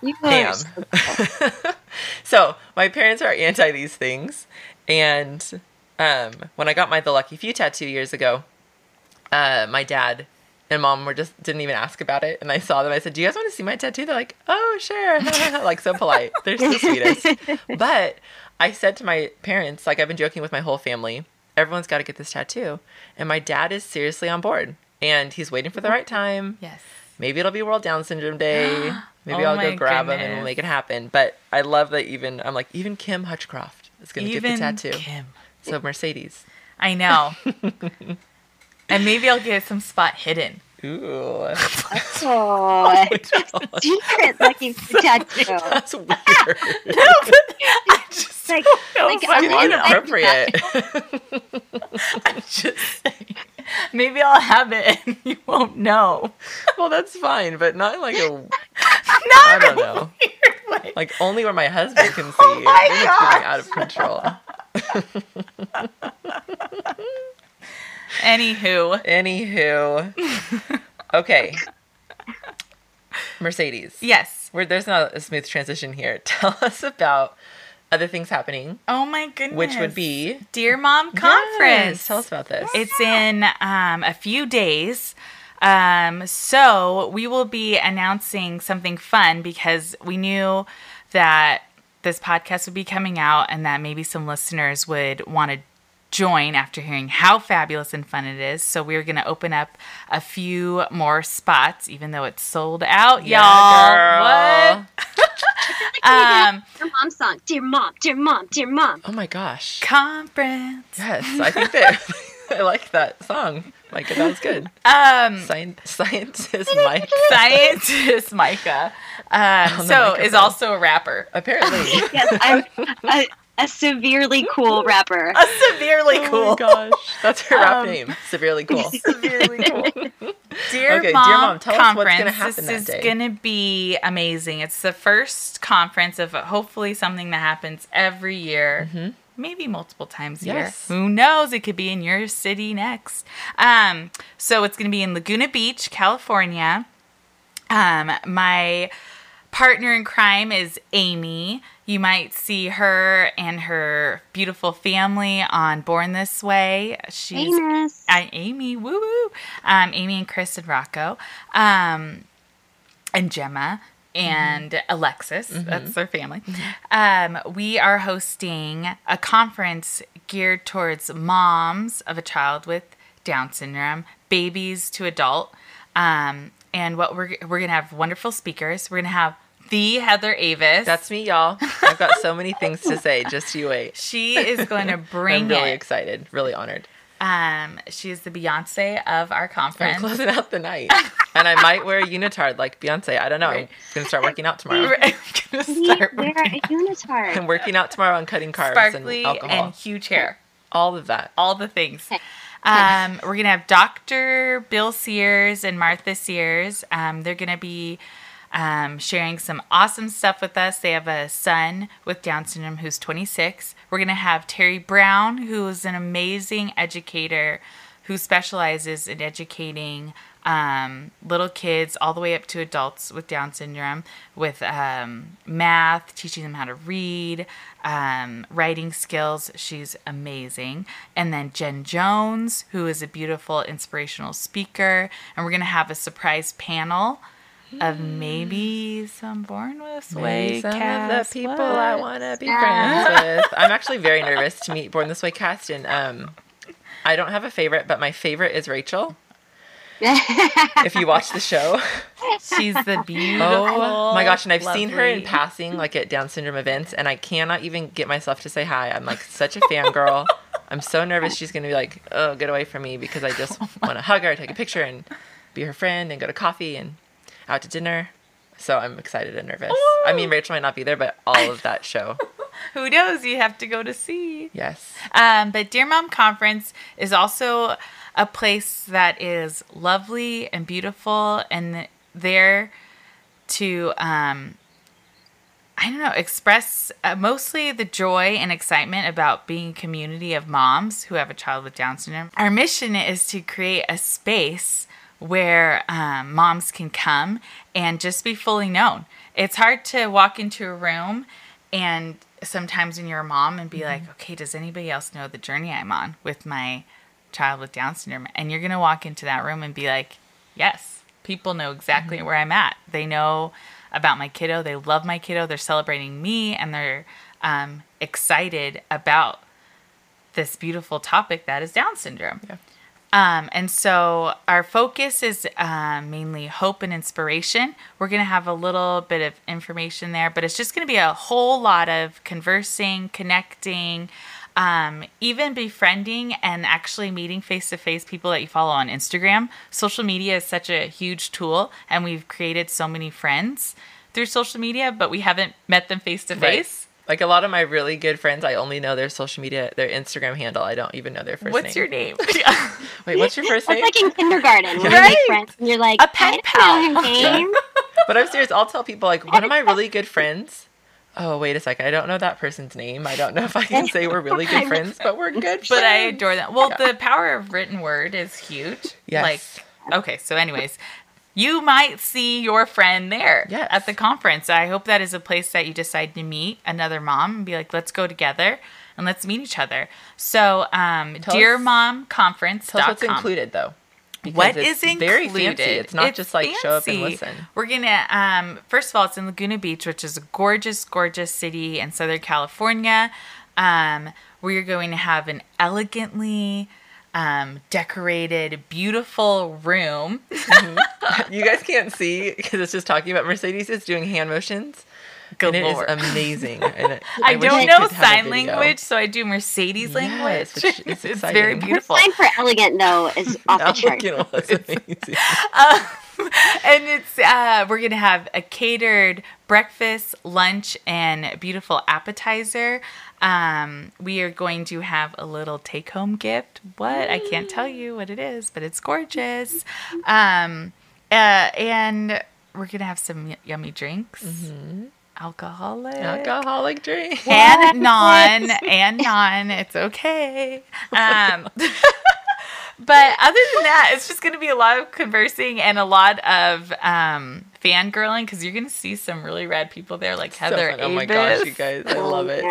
You Damn. so- so my parents are anti these things, and um, when I got my the lucky few tattoo years ago, uh, my dad and mom were just didn't even ask about it, and I saw them. I said, "Do you guys want to see my tattoo?" They're like, "Oh, sure," *laughs* like so polite. They're so sweetest. *laughs* But I said to my parents, like I've been joking with my whole family, everyone's got to get this tattoo, and my dad is seriously on board, and he's waiting for the right time. Yes. Maybe it'll be World Down Syndrome Day. *gasps* Maybe Oh I'll go grab him and we'll make it happen. But I love that even I'm like even Kim Hutchcroft is gonna get the tattoo. Kim. So Mercedes. I know. and maybe I'll get some spot hidden. Ooh, Oh, *laughs* secret lucky tattoo. that's weird. *laughs* No, but I just Like, like, I'm it. inappropriate. I'm just saying. Maybe I'll have it and *laughs* you won't know. well, that's fine, but not like a Not I don't know. weird way. like only where my husband can *laughs* see. Oh my Then it's getting out of control. *laughs* Anywho, Anywho, okay. Mercedes. yes. Where there's not a smooth transition here. *laughs* Tell us about other things happening, Oh my goodness. which would be Dear Mom Conference. Yes, tell us about this. It's in um, a few days. Um, so we will be announcing something fun because we knew that this podcast would be coming out and that maybe some listeners would want to join after hearing how fabulous and fun it is. So we're going to open up a few more spots, even though it's sold out, Yeah, y'all. girl. What? *laughs* Um, Dear mom song. Dear mom. Dear mom. Dear mom. Oh my gosh. conference. Yes, I think that *laughs* I like that song. Micah, that was good. *laughs* Um, Scien- scientist *laughs* Mike. scientist Micah, um, *laughs* so microphone. is also a rapper. Apparently. Yes, I'm a, a severely cool rapper. A severely Oh cool. my gosh. That's her rap Um, name. Severely cool. Severely cool. Dear, Okay, dear Mom Mom, tell us what's conference. gonna happen this that is day. going to be amazing. It's the first conference of hopefully something that happens every year. Maybe multiple times a year. Yes. Who knows? It could be in your city next. Um, so it's going to be in Laguna Beach, California. Um, my partner in crime is Amy. You might see her and her beautiful family on Born This Way. She's Famous. I, Amy, woo woo. Um, Amy and Chris and Rocco. Um, and Gemma and Alexis. That's their family. Um, we are hosting a conference geared towards moms of a child with Down syndrome, babies to adult. Um, and what we're we're gonna have wonderful speakers. We're gonna have the Heather Avis. That's me, y'all. I've got so many things to say. Just you wait. she is going *laughs* to bring I'm really it. excited. Really honored. Um, she is the Beyonce of our I'm conference. closing out the night, *laughs* and I might wear a unitard like Beyonce. I don't know. I'm gonna start working out *laughs* tomorrow. We're gonna We start wear working a unitard. I'm working out tomorrow on cutting carbs sparkly and alcohol. and huge hair. All of that. all the things. Um, we're gonna have Dr. Bill Sears and Martha Sears. Um, they're gonna be um, sharing some awesome stuff with us. They have a son with Down syndrome who's 26. We're gonna have Terry Brown, who is an amazing educator who specializes in educating um, little kids all the way up to adults with Down syndrome with um, math, teaching them how to read, um, writing skills. She's amazing. And then Jen Jones, who is a beautiful inspirational speaker. And we're going to have a surprise panel of maybe some Born This Way some cast. of the people What? I want to be Yeah. friends with. I'm actually very nervous to meet Born This Way cast, and um, I don't have a favorite, but my favorite is Rachel. *laughs* If you watch the show, She's the beautiful. *laughs* oh my gosh, and I've seen her in passing, like at Down syndrome events, and I cannot even get myself to say hi. I'm like such a fangirl. I'm so nervous she's gonna be like, "Oh, get away from me," because I just *laughs* want to hug her, take a picture, and be her friend, and go to coffee and out to dinner. So I'm excited and nervous. I mean, Rachel might not be there, but all of that show, *laughs* Who knows? You have to go to see. yes. Um, but Dear Mom Conference is also a place that is lovely and beautiful and there to, um, I don't know, express uh, mostly the joy and excitement about being a community of moms who have a child with Down syndrome. Our mission is to create a space where um, moms can come and just be fully known. It's hard to walk into a room and sometimes when you're a mom and be like, okay, does anybody else know the journey I'm on with my child with Down syndrome? And you're going to walk into that room and be like, yes, people know exactly where I'm at. They know about my kiddo. They love my kiddo. They're celebrating me and they're um, excited about this beautiful topic that is Down syndrome. Yeah. Um, and so our focus is um, mainly hope and inspiration. We're going to have a little bit of information there, but it's just going to be a whole lot of conversing, connecting, um, even befriending and actually meeting face to face people that you follow on Instagram. Social media is such a huge tool, and we've created so many friends through social media, but we haven't met them face to face. Like a lot of my really good friends, I only know their social media, their Instagram handle. I don't even know their first What's name. What's your name? *laughs* Wait, what's your first That's name? like in kindergarten when you Right. make friends and you're like, A pen I don't know pal. your name. *laughs* But I'm serious. I'll tell people like one of my really good friends. Oh, wait a second. I don't know that person's name. I don't know if I can say we're really good *laughs* friends, but we're good friends. but I adore that. Well, Yeah. the power of written word is huge. Yes. Like, okay, so anyways, you might see your friend there Yes. at the conference. I hope that is a place that you decide to meet another mom and be like, let's go together and let's meet each other. So, um, Tell Dear us- Mom Conference. Tell us what's included though. What it's is included? Very fancy. It's not It's just like show up and listen. We're gonna um first of all it's in Laguna Beach, which is a gorgeous, gorgeous city in Southern California. Um we're going to have an elegantly um, decorated, beautiful room. *laughs* You guys can't see because it's just talking about Mercedes is doing hand motions. And it is amazing. *laughs* And it- I, wish don't know could have a sign language, so I do Mercedes Yes, language. which is it's *laughs* exciting. very Her beautiful. Sign for elegant though is off the chart. Elegant was amazing. Um, and it's uh, we're gonna have a catered breakfast, lunch, and beautiful appetizer. Um, we are going to have a little take-home gift. What I can't tell you what it is, but it's gorgeous. Um, uh, and we're gonna have some y- yummy drinks, alcoholic, Alcoholic drink. and *laughs* non and non. It's okay. Um, *laughs* but other than that, it's just going to be a lot of conversing and a lot of um, fangirling because you're going to see some really rad people there, like So Heather fun. Oh my gosh, you guys, I love it.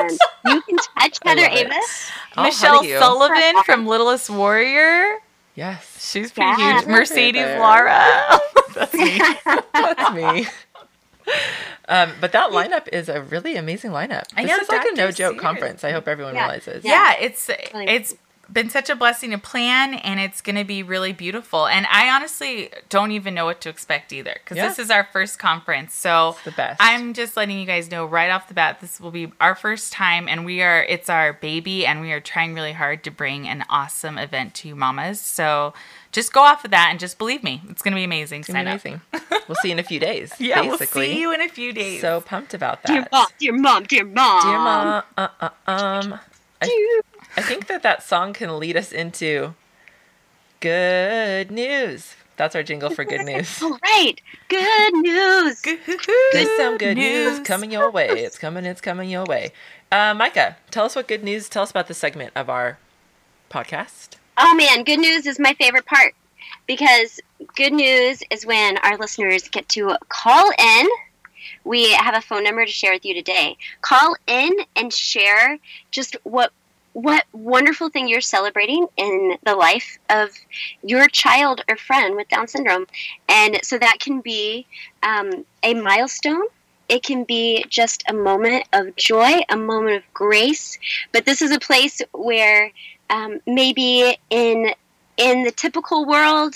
You can *laughs* touch Heather love. Avis. I'll Michelle. Sullivan from Littlest Warrior. Yes, She's pretty Yeah. huge. Mercedes Lara. *laughs* That's me. *laughs* that's me. Um, but that lineup is a really amazing lineup. I this know, is like a no joke Sears. conference. I hope everyone Yeah. realizes. yeah, it's Really it's been such a blessing to plan and it's going to be really beautiful and i honestly don't even know what to expect either because Yeah. this is our first conference so It's the best. i'm just letting you guys know right off the bat this will be our first time and we are it's our baby and we are trying really hard to bring an awesome event to you mamas so just go off of that and just believe me it's going to be amazing It's sign be up amazing. *laughs* we'll see you in a few days. *laughs* yeah basically. we'll see you in a few days So pumped about Dear that. mom, dear mom, dear mom. Dear mom, uh, uh, um, I, I think that that song can lead us into good news. That's our jingle for good news. *laughs* All right. Good news. There's some good news coming your way. It's coming. It's coming your way. Uh, Micah, tell us what good news. Tell us about this segment of our podcast. Oh man, good news is my favorite part because good news is when our listeners get to call in. We have a phone number to share with you today. Call in and share just what what wonderful thing you're celebrating in the life of your child or friend with Down syndrome, and so that can be um, a milestone. It can be just a moment of joy, a moment of grace. But this is a place where um, maybe in in the typical world,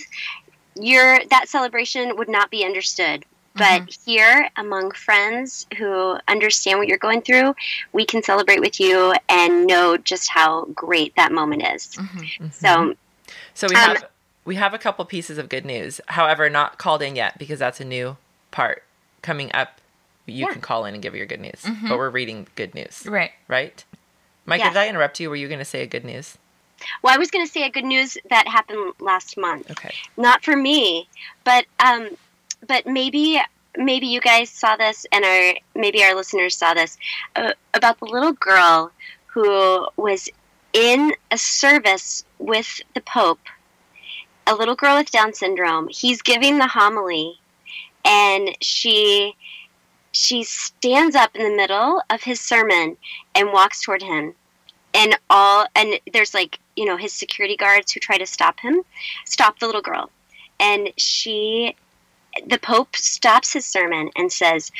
your that celebration would not be understood. But here, among friends who understand what you're going through, we can celebrate with you and know just how great that moment is. Mhm. So, So we Um, have we have a couple pieces of good news. However, not called in yet because that's a new part coming up. You Yeah. can call in and give your good news, but we're reading good news, right right? Mike. Yes. did I interrupt you? Were you going to say a good news? well, I was going to say a good news that happened last month. Okay. not for me but um but maybe maybe you guys saw this and our maybe our listeners saw this uh, about the little girl who was in a service with the pope a little girl with down syndrome. He's giving the homily and she she stands up in the middle of his sermon and walks toward him. And all and there's like you know his security guards who try to stop him stop the little girl. And she the pope stops his sermon and says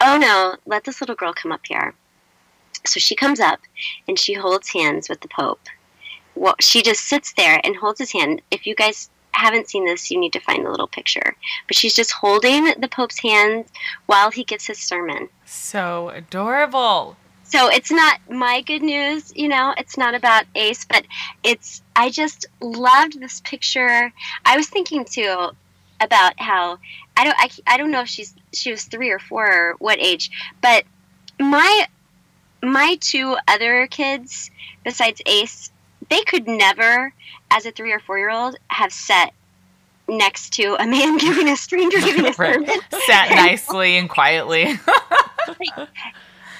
oh no let this little girl come up here. So she comes up and she holds hands with the pope. Well she just sits there and holds his hand. If you guys haven't seen this you need to find the little picture. But she's just holding the pope's hand while he gives his sermon. So adorable. So it's not my good news, you know, it's not about Ace, but it's, I just loved this picture. I was thinking too about how, I don't, I, I don't know if she's, she was three or four or what age, but my, my two other kids besides Ace, they could never, as a three or four year old, have sat next to a man *laughs* giving a stranger giving a *laughs* sermon. sat *laughs* nicely and quietly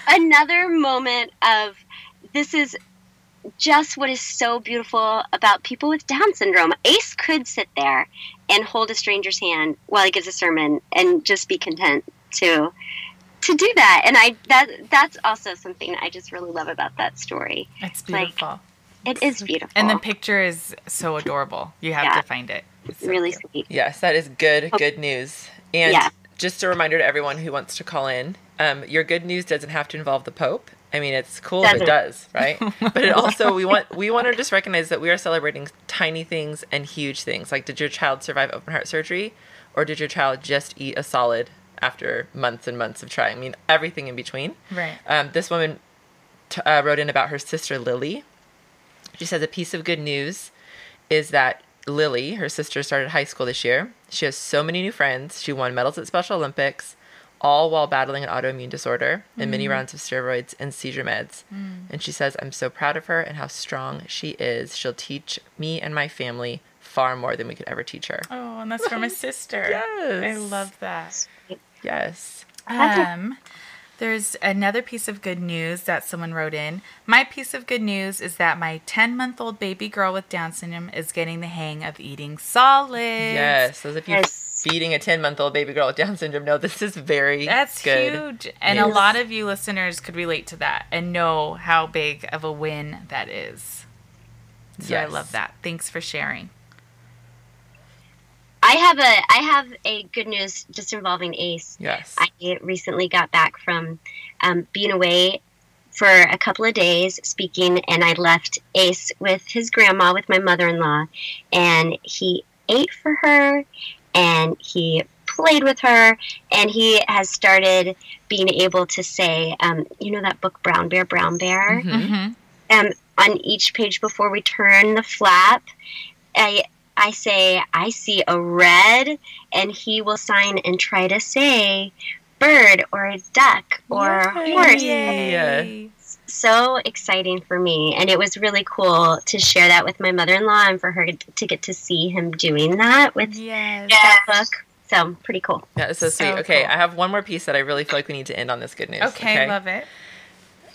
another moment of this is just what is so beautiful about people with Down syndrome. Ace could sit there and hold a stranger's hand while he gives a sermon and just be content to to do that. And I that that's also something I just really love about that story. it's Like, beautiful It is beautiful. and the picture is so adorable you have Yeah. to find it It's so really cute. sweet. Yes, that is good, good news. And Yeah. just a reminder to everyone who wants to call in, um, your good news doesn't have to involve the Pope. I mean, it's cool if it Doesn't. does, right? *laughs* but it also we want we want to just recognize that we are celebrating tiny things and huge things. Like, did your child survive open heart surgery, or did your child just eat a solid after months and months of trying? I mean, everything in between. right Um, this woman t- uh, wrote in about her sister Lily. She says a piece of good news is that Lily, her sister, started high school this year. She has so many new friends. She won medals at Special Olympics, all while battling an autoimmune disorder and many rounds of steroids and seizure meds. And she says, I'm so proud of her and how strong she is. She'll teach me and my family far more than we could ever teach her. oh and that's from a *laughs* sister Yes. i love that Yes. Um There's another piece of good news that someone wrote in. My piece of good news is that my 10 month old baby girl with Down syndrome is getting the hang of eating solids. Yes, as if you're Yes. Feeding a 10 month old baby girl with Down syndrome. No, this is very That's good. huge. And a lot of you listeners could relate to that and know how big of a win that is. So I love that. Thanks for sharing. I have a I have a good news just involving Ace. Yes. I recently got back from um, being away for a couple of days speaking, and I left Ace with his grandma, with my mother in law, and he ate for her and he played with her, and he has started being able to say, um, you know, that book, Brown Bear, Brown Bear? Mhm. Mm-hmm. um, on each page before we turn the flap, I I say I see a red, and he will sign and try to say bird or a duck or Yay. horse. Yay. So exciting for me, and it was really cool to share that with my mother-in-law and for her to get to see him doing that with Yes. that book. So pretty cool. That is so, So sweet. Okay, cool. I have one more piece that I really feel like we need to end on this good news. Okay, I love it.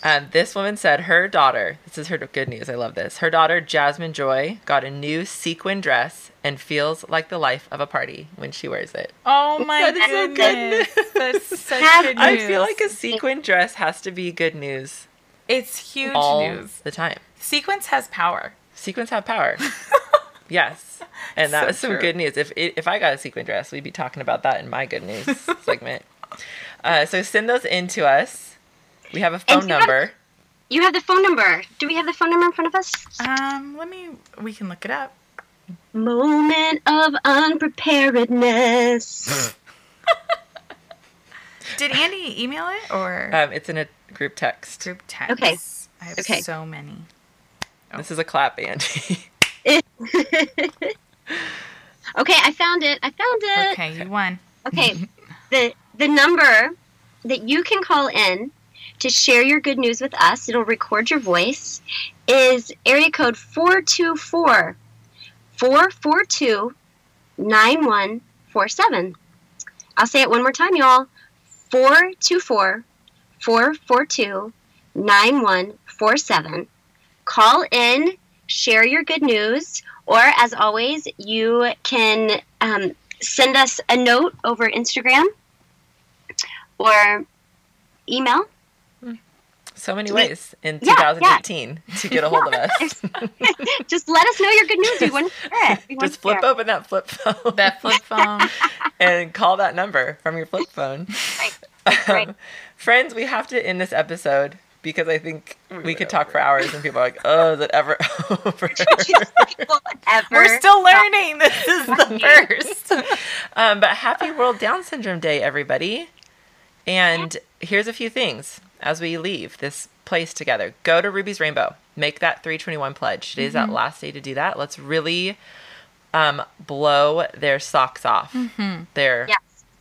Um, this woman said her daughter, this is her good news, I love this. Her daughter, Jasmine Joy, got a new sequin dress and feels like the life of a party when she wears it. Oh *laughs* my That is so good goodness. news. That's such Have- good I feel like a sequin dress has to be good news it's huge all news. the time. Sequence has power. Sequence have power. *laughs* yes. And that So was some true. good news. If if I got a sequin dress, we'd be talking about that in my good news *laughs* segment. Uh, so send those in to us. We have a phone do you have- number. You have the phone number. Do we have the phone number in front of us? Um, let me. We can look it up. Moment of unpreparedness. *laughs* Did Andy email it or Um, it's in a group text. group text? Okay. I have Okay. so many. This is a clap, Andy. *laughs* Okay, I found it. I found it. Okay, you won. Okay. *laughs* the the number that you can call in to share your good news with us, it'll record your voice, is area code 424 442 9147. I'll say it one more time, y'all. 424 442 9147. Call in, share your good news, or as always, you can um, send us a note over Instagram or email. So many ways in Yeah, yeah. 2018 to get a hold of *laughs* us. *laughs* Just let us know your good news. We want to *laughs* share it. Just flip it. open that flip phone That flip phone. and call that number from your flip phone. Right. Right. Friends, we have to end this episode because I think we could talk for hours and people are like, oh, is it ever *laughs* over? Ever. We're still learning. This is the first. um, but happy World Down Syndrome Day, everybody. And here's a few things as we leave this place together. Go to Ruby's Rainbow. Make that 321 pledge. Today's that last day to do that. Let's really um, blow their socks off. Their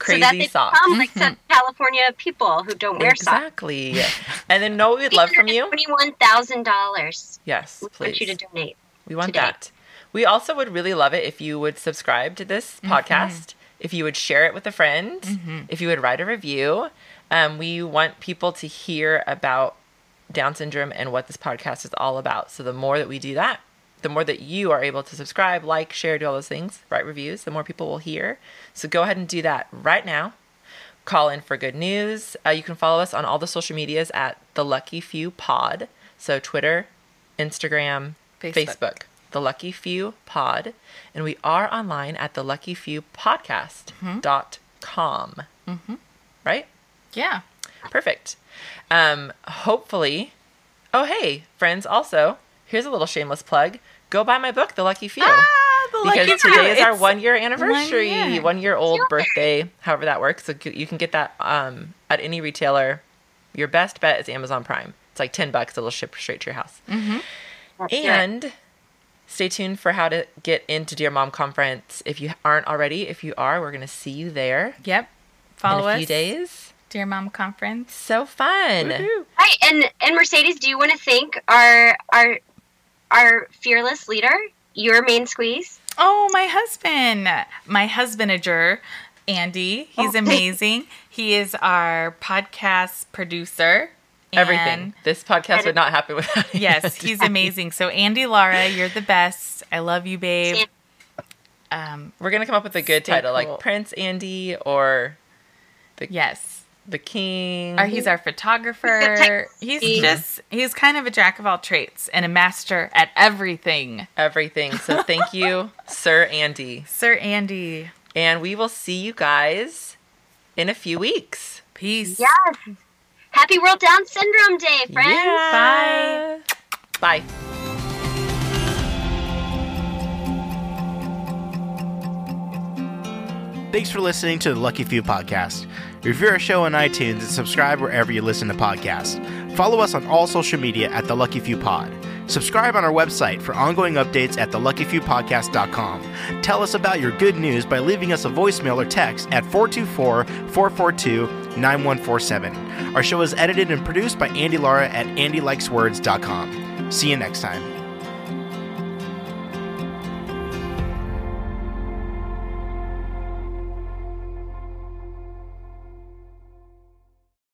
Yes. so that crazy they socks. become like some California people who don't wear socks. Exactly. and then know what we'd love from you? Twenty-one thousand dollars. Yes, We please. want you to donate. We want today. that. We also would really love it if you would subscribe to this Mm-hmm. podcast, if you would share it with a friend, if you would write a review. Um, we want people to hear about Down syndrome and what this podcast is all about. So the more that we do that, the more that you are able to subscribe, like, share, do all those things, write reviews, the more people will hear. So go ahead and do that right now. Call in for good news. Uh, you can follow us on all the social medias at the Lucky Few Pod. So Twitter, Instagram, Facebook. Facebook. The Lucky Few Pod. And we are online at the Lucky Few Podcast.com. Mm-hmm. Right? Yeah. Perfect. Um, hopefully. Oh, hey, friends, also, here's a little shameless plug. Go buy my book, The Lucky Few. Ah, the because lucky today few. is our It's- one year anniversary, year. one year old birthday, however that works. So you can get that um, at any retailer. Your best bet is Amazon Prime. It's like 10 bucks, it'll ship straight to your house. That's it. And stay tuned for how to get into Dear Mom Conference. If you aren't already, if you are, we're going to see you there Yep. Follow in a us. few days. Dear Mom Conference. So fun. Woohoo. Right, and and Mercedes, do you want to thank our our our fearless leader, your main squeeze? Oh, my husband. My husbandager Andy. He's Oh. *laughs* amazing. he is our podcast producer. Everything. This podcast would not happen without him. *laughs* Yes, Andy. he's amazing. So Andy, Lara, you're the best. I love you, babe. Sam- Um, We're gonna come up with a good title, cool. like Prince Andy or the yes. The King. Or he's our photographer. He's Techie. just he's kind of a jack of all trades and a master at everything. everything. So thank you, *laughs* Sir Andy, Sir Andy. and we will see you guys in a few weeks. Peace. Yes. Happy World Down Syndrome Day, friends. Yeah. Bye. Thanks for listening to the Lucky Few podcast. Review our show on iTunes and subscribe wherever you listen to podcasts. Follow us on all social media at The Lucky Few Pod. Subscribe on our website for ongoing updates at theluckyfewpodcast.com. Tell us about your good news by leaving us a voicemail or text at 424 442 9147. Our show is edited and produced by Andy Lara at andylikeswords.com. See you next time.